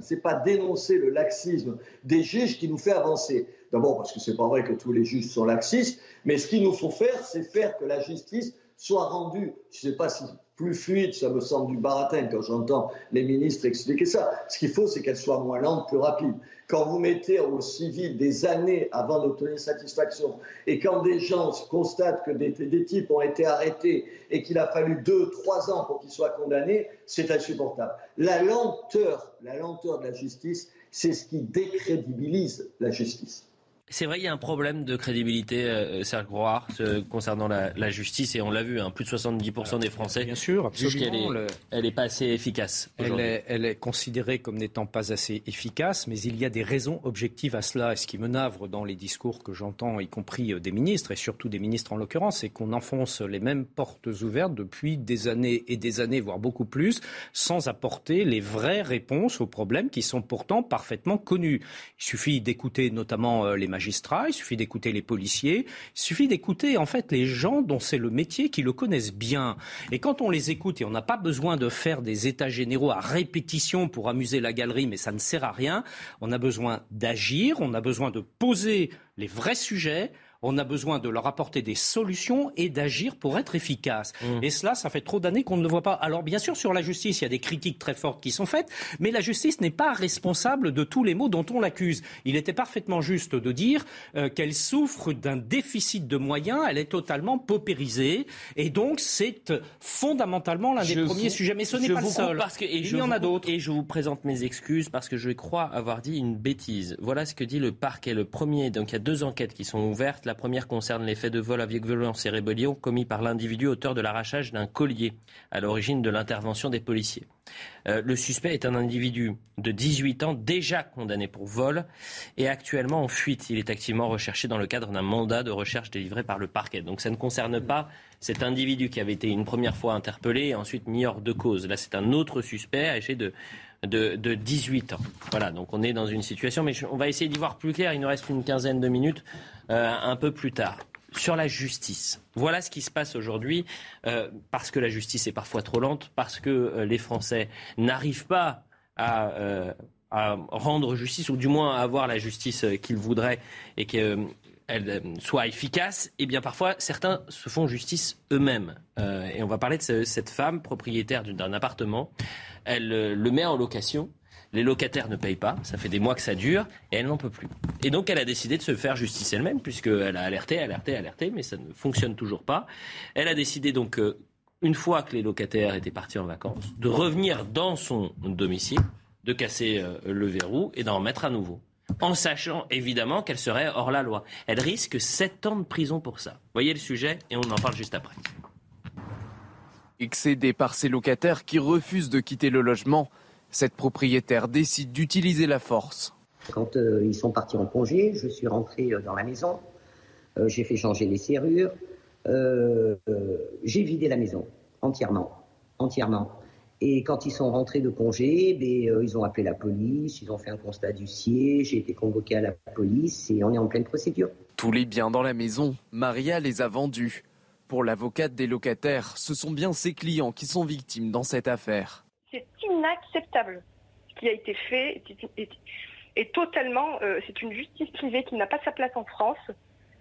Ce n'est pas dénoncer le laxisme des juges qui nous fait avancer. D'abord parce que ce n'est pas vrai que tous les juges sont laxistes, mais ce qu'il nous faut faire, c'est faire que la justice soit rendue, je ne sais pas si plus fluide, ça me semble du baratin quand j'entends les ministres expliquer ça. Ce qu'il faut, c'est qu'elle soit moins lente, plus rapide. Quand vous mettez au civil des années avant d'obtenir satisfaction, et quand des gens constatent que des, des types ont été arrêtés et qu'il a fallu deux, trois ans pour qu'ils soient condamnés, c'est insupportable. La lenteur, la lenteur de la justice, c'est ce qui décrédibilise la justice. C'est vrai, il y a un problème de crédibilité, euh, Serge Groard, concernant la, justice, et on l'a vu, hein, plus de 70% des Français Bien sûr, jugent qu'elle n'est elle est pas assez efficace. Elle est, elle est, considérée comme n'étant pas assez efficace, mais il y a des raisons objectives à cela. Et ce qui me navre dans les discours que j'entends, y compris euh, des ministres, et surtout des ministres en l'occurrence, c'est qu'on enfonce les mêmes portes ouvertes depuis des années et des années, voire beaucoup plus, sans apporter les vraies réponses aux problèmes qui sont pourtant parfaitement connus. Il suffit d'écouter notamment euh, les magistrats il suffit d'écouter les policiers, il suffit d'écouter en fait les gens dont c'est le métier qui le connaissent bien. Et quand on les écoute, et on n'a pas besoin de faire des états généraux à répétition pour amuser la galerie, mais ça ne sert à rien, on a besoin d'agir, on a besoin de poser les vrais sujets on a besoin de leur apporter des solutions et d'agir pour être efficace. Mmh. Et cela, ça fait trop d'années qu'on ne le voit pas. Alors bien sûr, sur la justice, il y a des critiques très fortes qui sont faites, mais la justice n'est pas responsable de tous les maux dont on l'accuse. Il était parfaitement juste de dire euh, qu'elle souffre d'un déficit de moyens, elle est totalement paupérisée, et donc c'est fondamentalement l'un des premiers sujets. Mais ce n'est pas le seul. Parce que, et il y en a d'autres. Et je vous présente mes excuses parce que je crois avoir dit une bêtise. Voilà ce que dit le parquet. Le premier, donc il y a deux enquêtes qui sont ouvertes. La première concerne les faits de vol avec violence et rébellion commis par l'individu auteur de l'arrachage d'un collier à l'origine de l'intervention des policiers. Euh, le suspect est un individu de 18 ans déjà condamné pour vol et actuellement en fuite. Il est activement recherché dans le cadre d'un mandat de recherche délivré par le parquet. Donc ça ne concerne pas cet individu qui avait été une première fois interpellé et ensuite mis hors de cause. Là, c'est un autre suspect âgé de, de, de, 18 ans. Voilà, donc on est dans une situation, mais on va essayer d'y voir plus clair. Il nous reste une quinzaine de minutes euh, un peu plus tard. Sur la justice. Voilà ce qui se passe aujourd'hui, euh, parce que la justice est parfois trop lente, parce que euh, les Français n'arrivent pas à, à, rendre justice, ou du moins à avoir la justice qu'ils voudraient, et qu'elle soit efficace, et eh bien parfois certains se font justice eux-mêmes. et on va parler de cette femme propriétaire d'un appartement. Elle le met en location les locataires ne payent pas, ça fait des mois que ça dure, et elle n'en peut plus. Et donc elle a décidé de se faire justice elle-même, puisqu'elle a alerté, alerté, alerté, mais ça ne fonctionne toujours pas. Elle a décidé donc, euh, une fois que les locataires étaient partis en vacances, de revenir dans son domicile, de casser euh, le verrou et d'en mettre à nouveau en sachant évidemment qu'elle serait hors la loi. Elle risque 7 ans de prison pour ça. Voyez le sujet et on en parle juste après. Excédée par ses locataires qui refusent de quitter le logement, cette propriétaire décide d'utiliser la force. Quand euh, ils sont partis en congé, je suis rentré euh, dans la maison, euh, j'ai fait changer les serrures, j'ai vidé la maison entièrement, entièrement. Et quand ils sont rentrés de congé, ben, ils ont appelé la police, ils ont fait un constat d'huissier, j'ai été convoqué à la police et on est en pleine procédure. Tous les biens dans la maison, Maria les a vendus. Pour l'avocate des locataires, ce sont bien ses clients qui sont victimes dans cette affaire c'est inacceptable. Ce qui a été fait et totalement, euh, c'est une justice privée qui n'a pas sa place en France.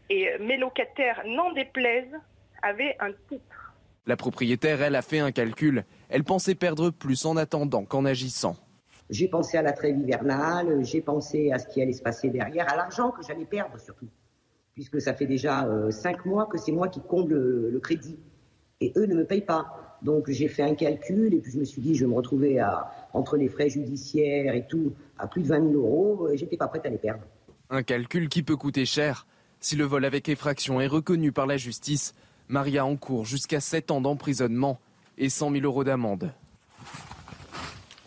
Et euh, mes locataires, n'en déplaisent, avaient un titre. La propriétaire, elle, a fait un calcul. Elle pensait perdre plus en attendant qu'en agissant. J'ai pensé à la trêve hivernale, j'ai pensé à ce qui allait se passer derrière, à l'argent que j'allais perdre surtout. Puisque ça fait déjà euh, cinq mois que c'est moi qui comble le crédit. Et eux ne me payent pas. Donc j'ai fait un calcul et puis je me suis dit, je vais me retrouver à, entre les frais judiciaires et tout, à plus de 20 000 euros et j'étais pas prête à les perdre. Un calcul qui peut coûter cher. Si le vol avec effraction est reconnu par la justice, Maria encourt jusqu'à 7 ans d'emprisonnement et 100 000 euros d'amende.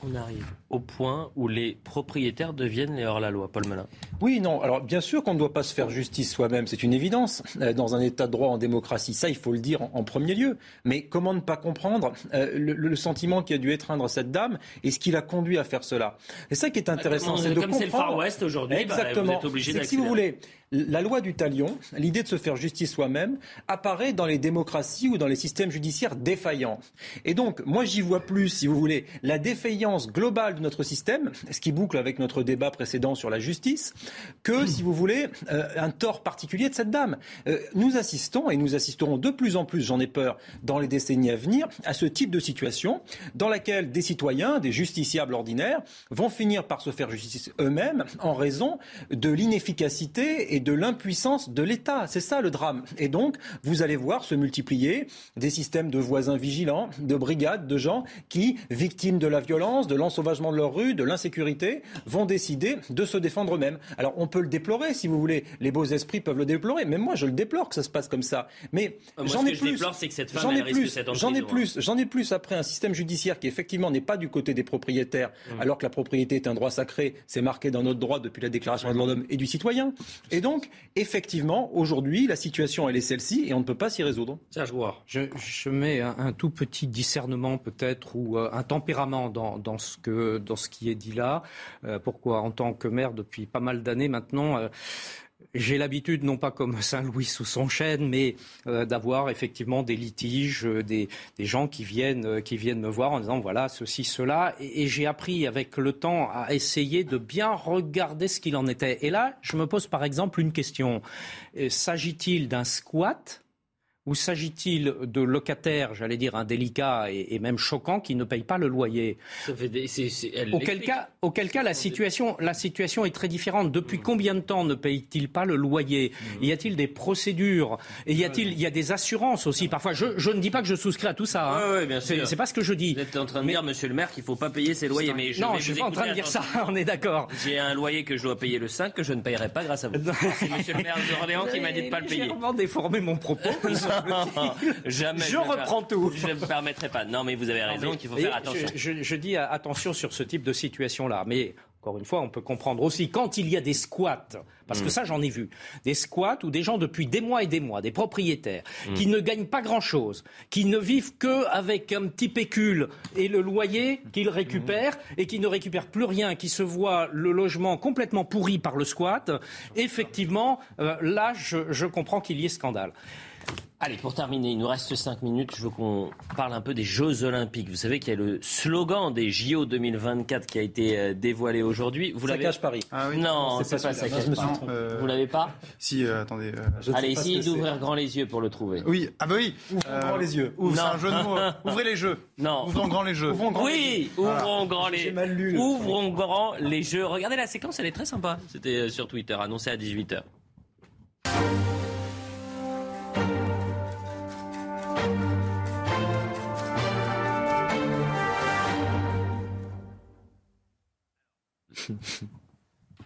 On arrive au point où les propriétaires deviennent les hors-la-loi, Paul Melun. Oui, non. Alors bien sûr qu'on ne doit pas se faire justice soi-même, c'est une évidence. Euh, dans un État de droit en démocratie, ça, il faut le dire en, premier lieu. Mais comment ne pas comprendre euh, le, sentiment qui a dû étreindre cette dame et ce qui l'a conduit à faire cela? C'est ça qui est intéressant, c'est de Comme c'est le Far West aujourd'hui, exactement. Bah, vous êtes obligé Si vous voulez, la loi du talion, l'idée de se faire justice soi-même, apparaît dans les démocraties ou dans les systèmes judiciaires défaillants. Et donc, moi, j'y vois plus, si vous voulez, la défaillance globale de notre système, ce qui boucle avec notre débat précédent sur la justice, que, si vous voulez, euh, un tort particulier de cette dame. Euh, nous assistons, et nous assisterons de plus en plus, j'en ai peur, dans les décennies à venir, à ce type de situation dans laquelle des citoyens, des justiciables ordinaires, vont finir par se faire justice eux-mêmes en raison de l'inefficacité et de l'impuissance de l'État. C'est ça le drame. Et donc, vous allez voir se multiplier des systèmes de voisins vigilants, de brigades, de gens qui, victimes de la violence, de l'ensauvagement de leur rue, de l'insécurité, vont décider de se défendre eux-mêmes. Alors, on peut le déplorer, si vous voulez. Les beaux esprits peuvent le déplorer. Même moi, je le déplore que ça se passe comme ça. Mais j'en ai, plus. J'en ai plus. J'en ai plus. J'en ai plus après un système judiciaire qui effectivement n'est pas du côté des propriétaires, mmh. alors que la propriété est un droit sacré. C'est marqué dans notre droit depuis la Déclaration des droits de l'homme et du citoyen. Et donc, donc, effectivement, aujourd'hui, la situation, elle est celle-ci et on ne peut pas s'y résoudre. Serge je, je mets un, tout petit discernement peut-être ou euh, un tempérament dans, ce que, dans ce qui est dit là. Euh, pourquoi? En tant que maire depuis pas mal d'années maintenant, euh, j'ai l'habitude, non pas comme Saint-Louis sous son chêne, mais euh, d'avoir effectivement des litiges, euh, des, gens qui viennent, euh, qui viennent me voir en disant voilà ceci, cela. Et, j'ai appris avec le temps à essayer de bien regarder ce qu'il en était. Et là, je me pose par exemple une question. S'agit-il d'un squat ou s'agit-il de locataires, j'allais dire indélicats et, même choquants, qui ne payent pas le loyer auquel, cas, auquel cas, la situation, la situation est très différente. Depuis combien de temps ne payent-ils pas le loyer? Y a-t-il des procédures? Et y a-t-il y a des assurances aussi? Parfois, je, je, ne dis pas que je souscris à tout ça. Hein. Oui, bien sûr. C'est pas ce que je dis. Vous êtes en train de dire, Monsieur le Maire, qu'il ne faut pas payer ses loyers. Mais je non, je suis pas en train de dire ça. On est d'accord. J'ai un loyer que je dois payer le 5 que je ne payerai pas grâce à vous. C'est Monsieur le Maire de Orléans qui m'a dit de pas le payer. J'ai vraiment déformé mon propos. Jamais. Je, reprends tout. Je ne me permettrai pas. Non, mais vous avez raison qu'il faut faire attention. Je, dis attention sur ce type de situation-là. Mais encore une fois, on peut comprendre aussi quand il y a des squats, parce que mm. ça j'en ai vu, des squats où des gens depuis des mois et des mois, des propriétaires, mm. qui ne gagnent pas grand-chose, qui ne vivent que avec un petit pécule et le loyer qu'ils récupèrent mm. et qui ne récupèrent plus rien, qui se voient le logement complètement pourri par le squat, effectivement, euh, là je, je comprends qu'il y ait scandale. Allez, pour terminer, il nous reste 5 minutes. Je veux qu'on parle un peu des Jeux Olympiques. Vous savez qu'il y a le slogan des JO 2024 qui a été euh, dévoilé aujourd'hui. Vous l'avez Paris. Ah oui. Non, c'est pas, ça. Euh... Vous l'avez pas? Si, euh, attendez. Euh, Allez, essayez d'ouvrir grand les yeux pour le trouver. Oui, ah bah oui. Ouvrons grand les yeux. C'est un jeu de mots. Ouvrez les jeux. Non. Ouvrons grand les jeux. Ouvrons grand oui, ouvrons grand les. Mal lu, ouvrons grand les jeux. Regardez la séquence, elle est très sympa. C'était sur Twitter, annoncé à 18 h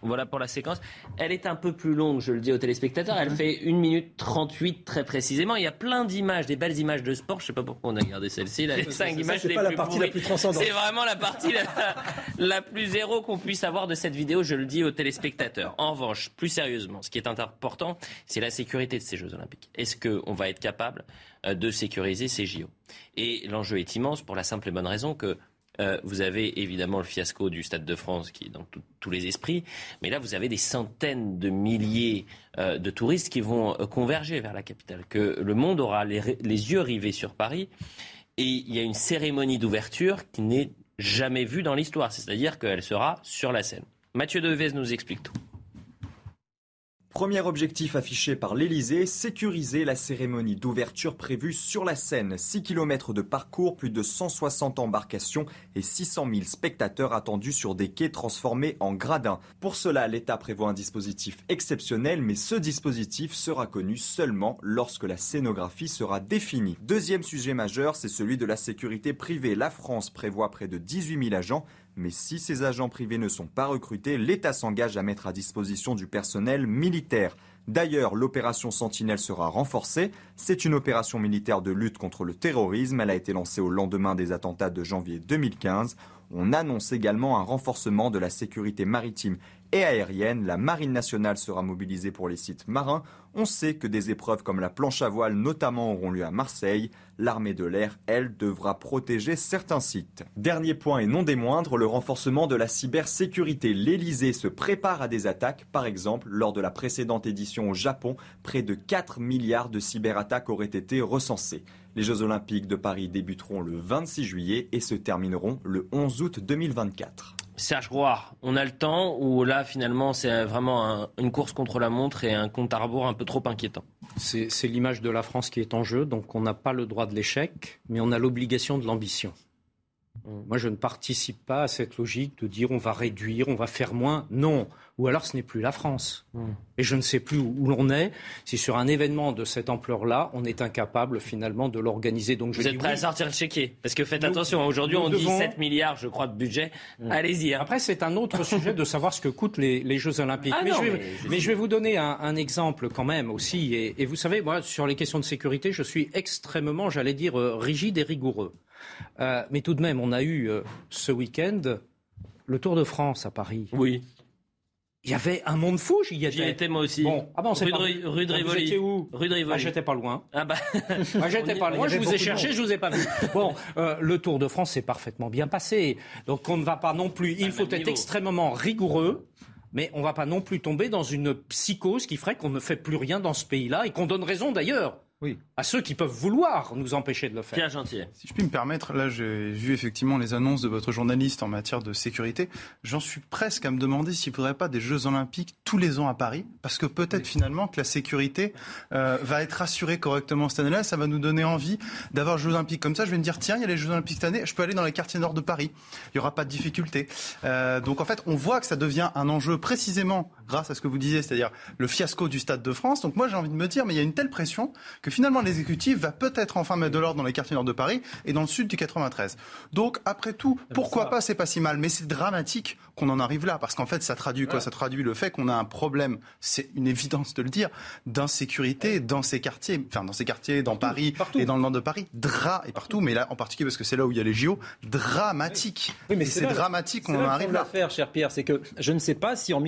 Voilà pour la séquence. Elle est un peu plus longue, je le dis aux téléspectateurs. Elle fait 1 minute 38 très précisément. Il y a plein d'images, des belles images de sport. Je ne sais pas pourquoi on a gardé celle-ci. Les 5 images pas la partie la plus transcendante. C'est vraiment la partie la, plus zéro qu'on puisse avoir de cette vidéo, je le dis aux téléspectateurs. En revanche, plus sérieusement, ce qui est important, c'est la sécurité de ces Jeux Olympiques. Est-ce qu'on va être capable euh, de sécuriser ces JO Et l'enjeu est immense pour la simple et bonne raison que euh, vous avez évidemment le fiasco du Stade de France qui est dans tous les esprits, mais là vous avez des centaines de milliers euh, de touristes qui vont euh, converger vers la capitale, que le monde aura les, yeux rivés sur Paris, et il y a une cérémonie d'ouverture qui n'est jamais vue dans l'histoire, c'est-à-dire qu'elle sera sur la scène. Mathieu Devez nous explique tout. Premier objectif affiché par l'Elysée, sécuriser la cérémonie d'ouverture prévue sur la Seine. 6 km de parcours, plus de 160 embarcations et 600 000 spectateurs attendus sur des quais transformés en gradins. Pour cela, l'État prévoit un dispositif exceptionnel, mais ce dispositif sera connu seulement lorsque la scénographie sera définie. Deuxième sujet majeur, c'est celui de la sécurité privée. La France prévoit près de 18 000 agents mais si ces agents privés ne sont pas recrutés, l'État s'engage à mettre à disposition du personnel militaire. D'ailleurs, l'opération Sentinelle sera renforcée. C'est une opération militaire de lutte contre le terrorisme. Elle a été lancée au lendemain des attentats de janvier 2015. On annonce également un renforcement de la sécurité maritime et aérienne. La Marine nationale sera mobilisée pour les sites marins. On sait que des épreuves comme la planche à voile notamment auront lieu à Marseille. L'armée de l'air, elle, devra protéger certains sites. Dernier point et non des moindres, le renforcement de la cybersécurité. L'Elysée se prépare à des attaques. Par exemple, lors de la précédente édition au Japon, près de 4 milliards de cyberattaques auraient été recensées. Les Jeux Olympiques de Paris débuteront le 26 juillet et se termineront le 11 août 2024. Serge Roy, on a le temps ou là finalement c'est vraiment une course contre la montre et un compte à rebours un peu trop inquiétant? C'est l'image de la France qui est en jeu, donc on n'a pas le droit de l'échec, mais on a l'obligation de l'ambition. Moi, je ne participe pas à cette logique de dire on va réduire, on va faire moins. Non. Ou alors ce n'est plus la France. Hmm. Et je ne sais plus où, l'on est. Si sur un événement de cette ampleur-là, on est incapable finalement de l'organiser. Donc Vous êtes prêt à sortir le chéquier? Parce que faites attention, aujourd'hui on dit 7 milliards, je crois, de budget. Hmm. Allez-y. Hein. Après, c'est un autre sujet de savoir ce que coûtent les, Jeux Olympiques. Ah mais, je vais, vous donner un, exemple quand même aussi. Et, vous savez, moi, sur les questions de sécurité, je suis extrêmement, j'allais dire, euh, rigide et rigoureux. Euh, mais tout de même, on a eu euh, ce week-end le Tour de France à Paris. Oui. Il y avait un monde fou, j'y étais. J'y étais moi aussi. Bon, ah bon, rue, de, rue de Rivoli. J'étais où Rue de Rivoli. Ah, j'étais pas loin. Ah bah. Moi, j'étais pas loin. Je vous ai cherché, je vous ai pas vu. Bon, euh, le Tour de France s'est parfaitement bien passé. Donc, on ne va pas non plus. Il faut être extrêmement rigoureux. Mais on ne va pas non plus tomber dans une psychose qui ferait qu'on ne fait plus rien dans ce pays-là et qu'on donne raison d'ailleurs oui. à ceux qui peuvent vouloir nous empêcher de le faire. Pierre Gentil. Si je puis me permettre, là j'ai vu effectivement les annonces de votre journaliste en matière de sécurité. J'en suis presque à me demander s'il ne faudrait pas des Jeux Olympiques tous les ans à Paris, parce que peut-être finalement que la sécurité euh, va être assurée correctement cette année-là, ça va nous donner envie d'avoir Jeux Olympiques comme ça. Je vais me dire, tiens, il y a les Jeux Olympiques cette année, je peux aller dans les quartiers nord de Paris, il n'y aura pas de difficulté. Euh, donc en fait, on voit que ça devient un enjeu précisément grâce à ce que vous disiez, c'est-à-dire le fiasco du Stade de France. Donc moi j'ai envie de me dire, mais il y a une telle pression que finalement l'exécutif va peut-être enfin mettre de l'ordre dans les quartiers nord de Paris et dans le sud du 93. Donc après tout, pourquoi pas, c'est pas si mal, mais c'est dramatique qu'on en arrive là, parce qu'en fait ça traduit quoi? Ça traduit le fait qu'on a un problème, c'est une évidence de le dire, d'insécurité dans ces quartiers, enfin dans ces quartiers, dans Paris et dans le nord de Paris, dra et partout, mais là en particulier parce que c'est là où il y a les JO, dramatique. Oui, mais c'est dramatique qu'on en arrive là. faire, cher Pierre, c'est que je ne sais pas si en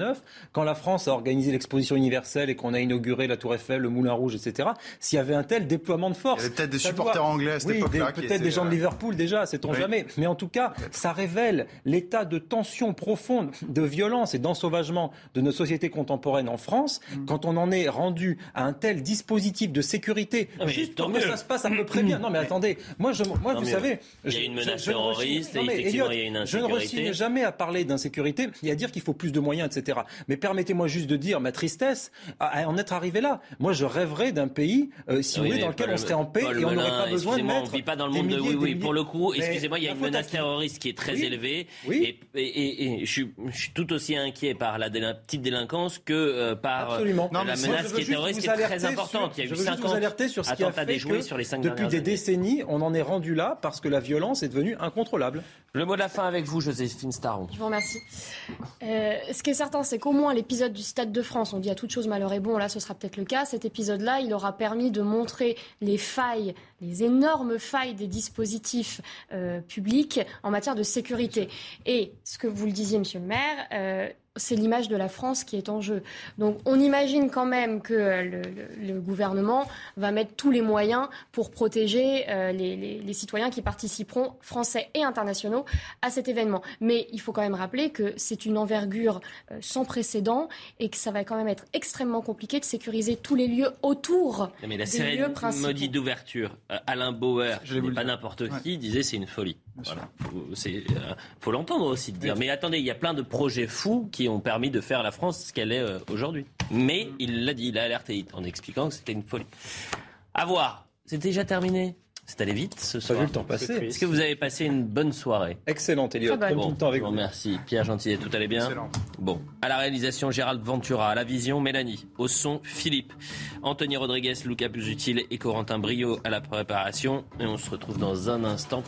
1889 quand la France a organisé l'exposition universelle et qu'on a inauguré la Tour Eiffel, le Moulin Rouge, etc., s'il y avait un tel déploiement de force. Il y avait peut-être des supporters anglais à cette époque-là. Peut-être des gens de Liverpool déjà, sait-on jamais. Mais en tout cas, ça révèle l'état de tension profonde, de violence et d'ensauvagement de nos sociétés contemporaines en France, mm. quand on en est rendu à un tel dispositif de sécurité, ah, juste pour que ça se passe à peu près bien. Non mais attendez, moi, je, moi vous savez... Il y a une menace terroriste, et effectivement, il y a une insécurité. Je ne jamais à parler d'insécurité et à dire qu'il faut plus de moyens, etc. Mais permettez-moi juste de dire ma tristesse à en être arrivé là. Moi, je rêverais d'un pays, euh, si vous voulez, dans lequel on serait en paix et on n'aurait pas besoin de mettre. On vit pas dans le monde de oui, oui. Pour le coup, excusez-moi, il y a une menace terroriste qui est très élevée. Et, et, je, suis, je, suis, tout aussi inquiet par la, petite délinquance que euh, par euh, la menace qui est terroriste, qui est très importante. il y a eu 50 vous alerter sur ce qui a fait que, sur les 5 depuis des décennies, on en est rendu là parce que la violence est devenue incontrôlable. Le mot de la fin avec vous, Joséphine Staron. Je vous remercie. ce qui est certain, c'est qu'au moins l'épisode du Stade de France, on dit à toute chose malheur est bon, là ce sera peut-être le cas, cet épisode-là, il aura permis de montrer les failles, les énormes failles des dispositifs euh, publics en matière de sécurité. Et ce que vous le disiez, monsieur le maire, euh, c'est l'image de la France qui est en jeu. Donc on imagine quand même que euh, le, gouvernement va mettre tous les moyens pour protéger euh, les, citoyens qui participeront, français et internationaux, à cet événement. Mais il faut quand même rappeler que c'est une envergure euh, sans précédent et que ça va quand même être extrêmement compliqué de sécuriser tous les lieux autour mais la des lieux principaux. d'ouverture, Alain Bauer, pas n'importe qui, disait c'est une folie. Voilà. Faut l'entendre aussi de dire. Mais attendez, il y a plein de projets fous qui ont permis de faire la France ce qu'elle est euh, aujourd'hui. Mais il l'a dit, il a alerté en expliquant que c'était une folie. À voir. C'est déjà terminé. C'est allé vite ce soir. Pas vu le temps passer. Est-ce que vous avez passé une bonne soirée? Excellente, Elliot. Comme tout le temps avec vous. Merci. Pierre Gentil, tout allait bien? Excellent. Bon. À la réalisation, Gérald Ventura. À la vision, Mélanie. Au son, Philippe. Anthony Rodriguez, Lucas Pusutil et Corentin Brio à la préparation. Et on se retrouve dans un instant.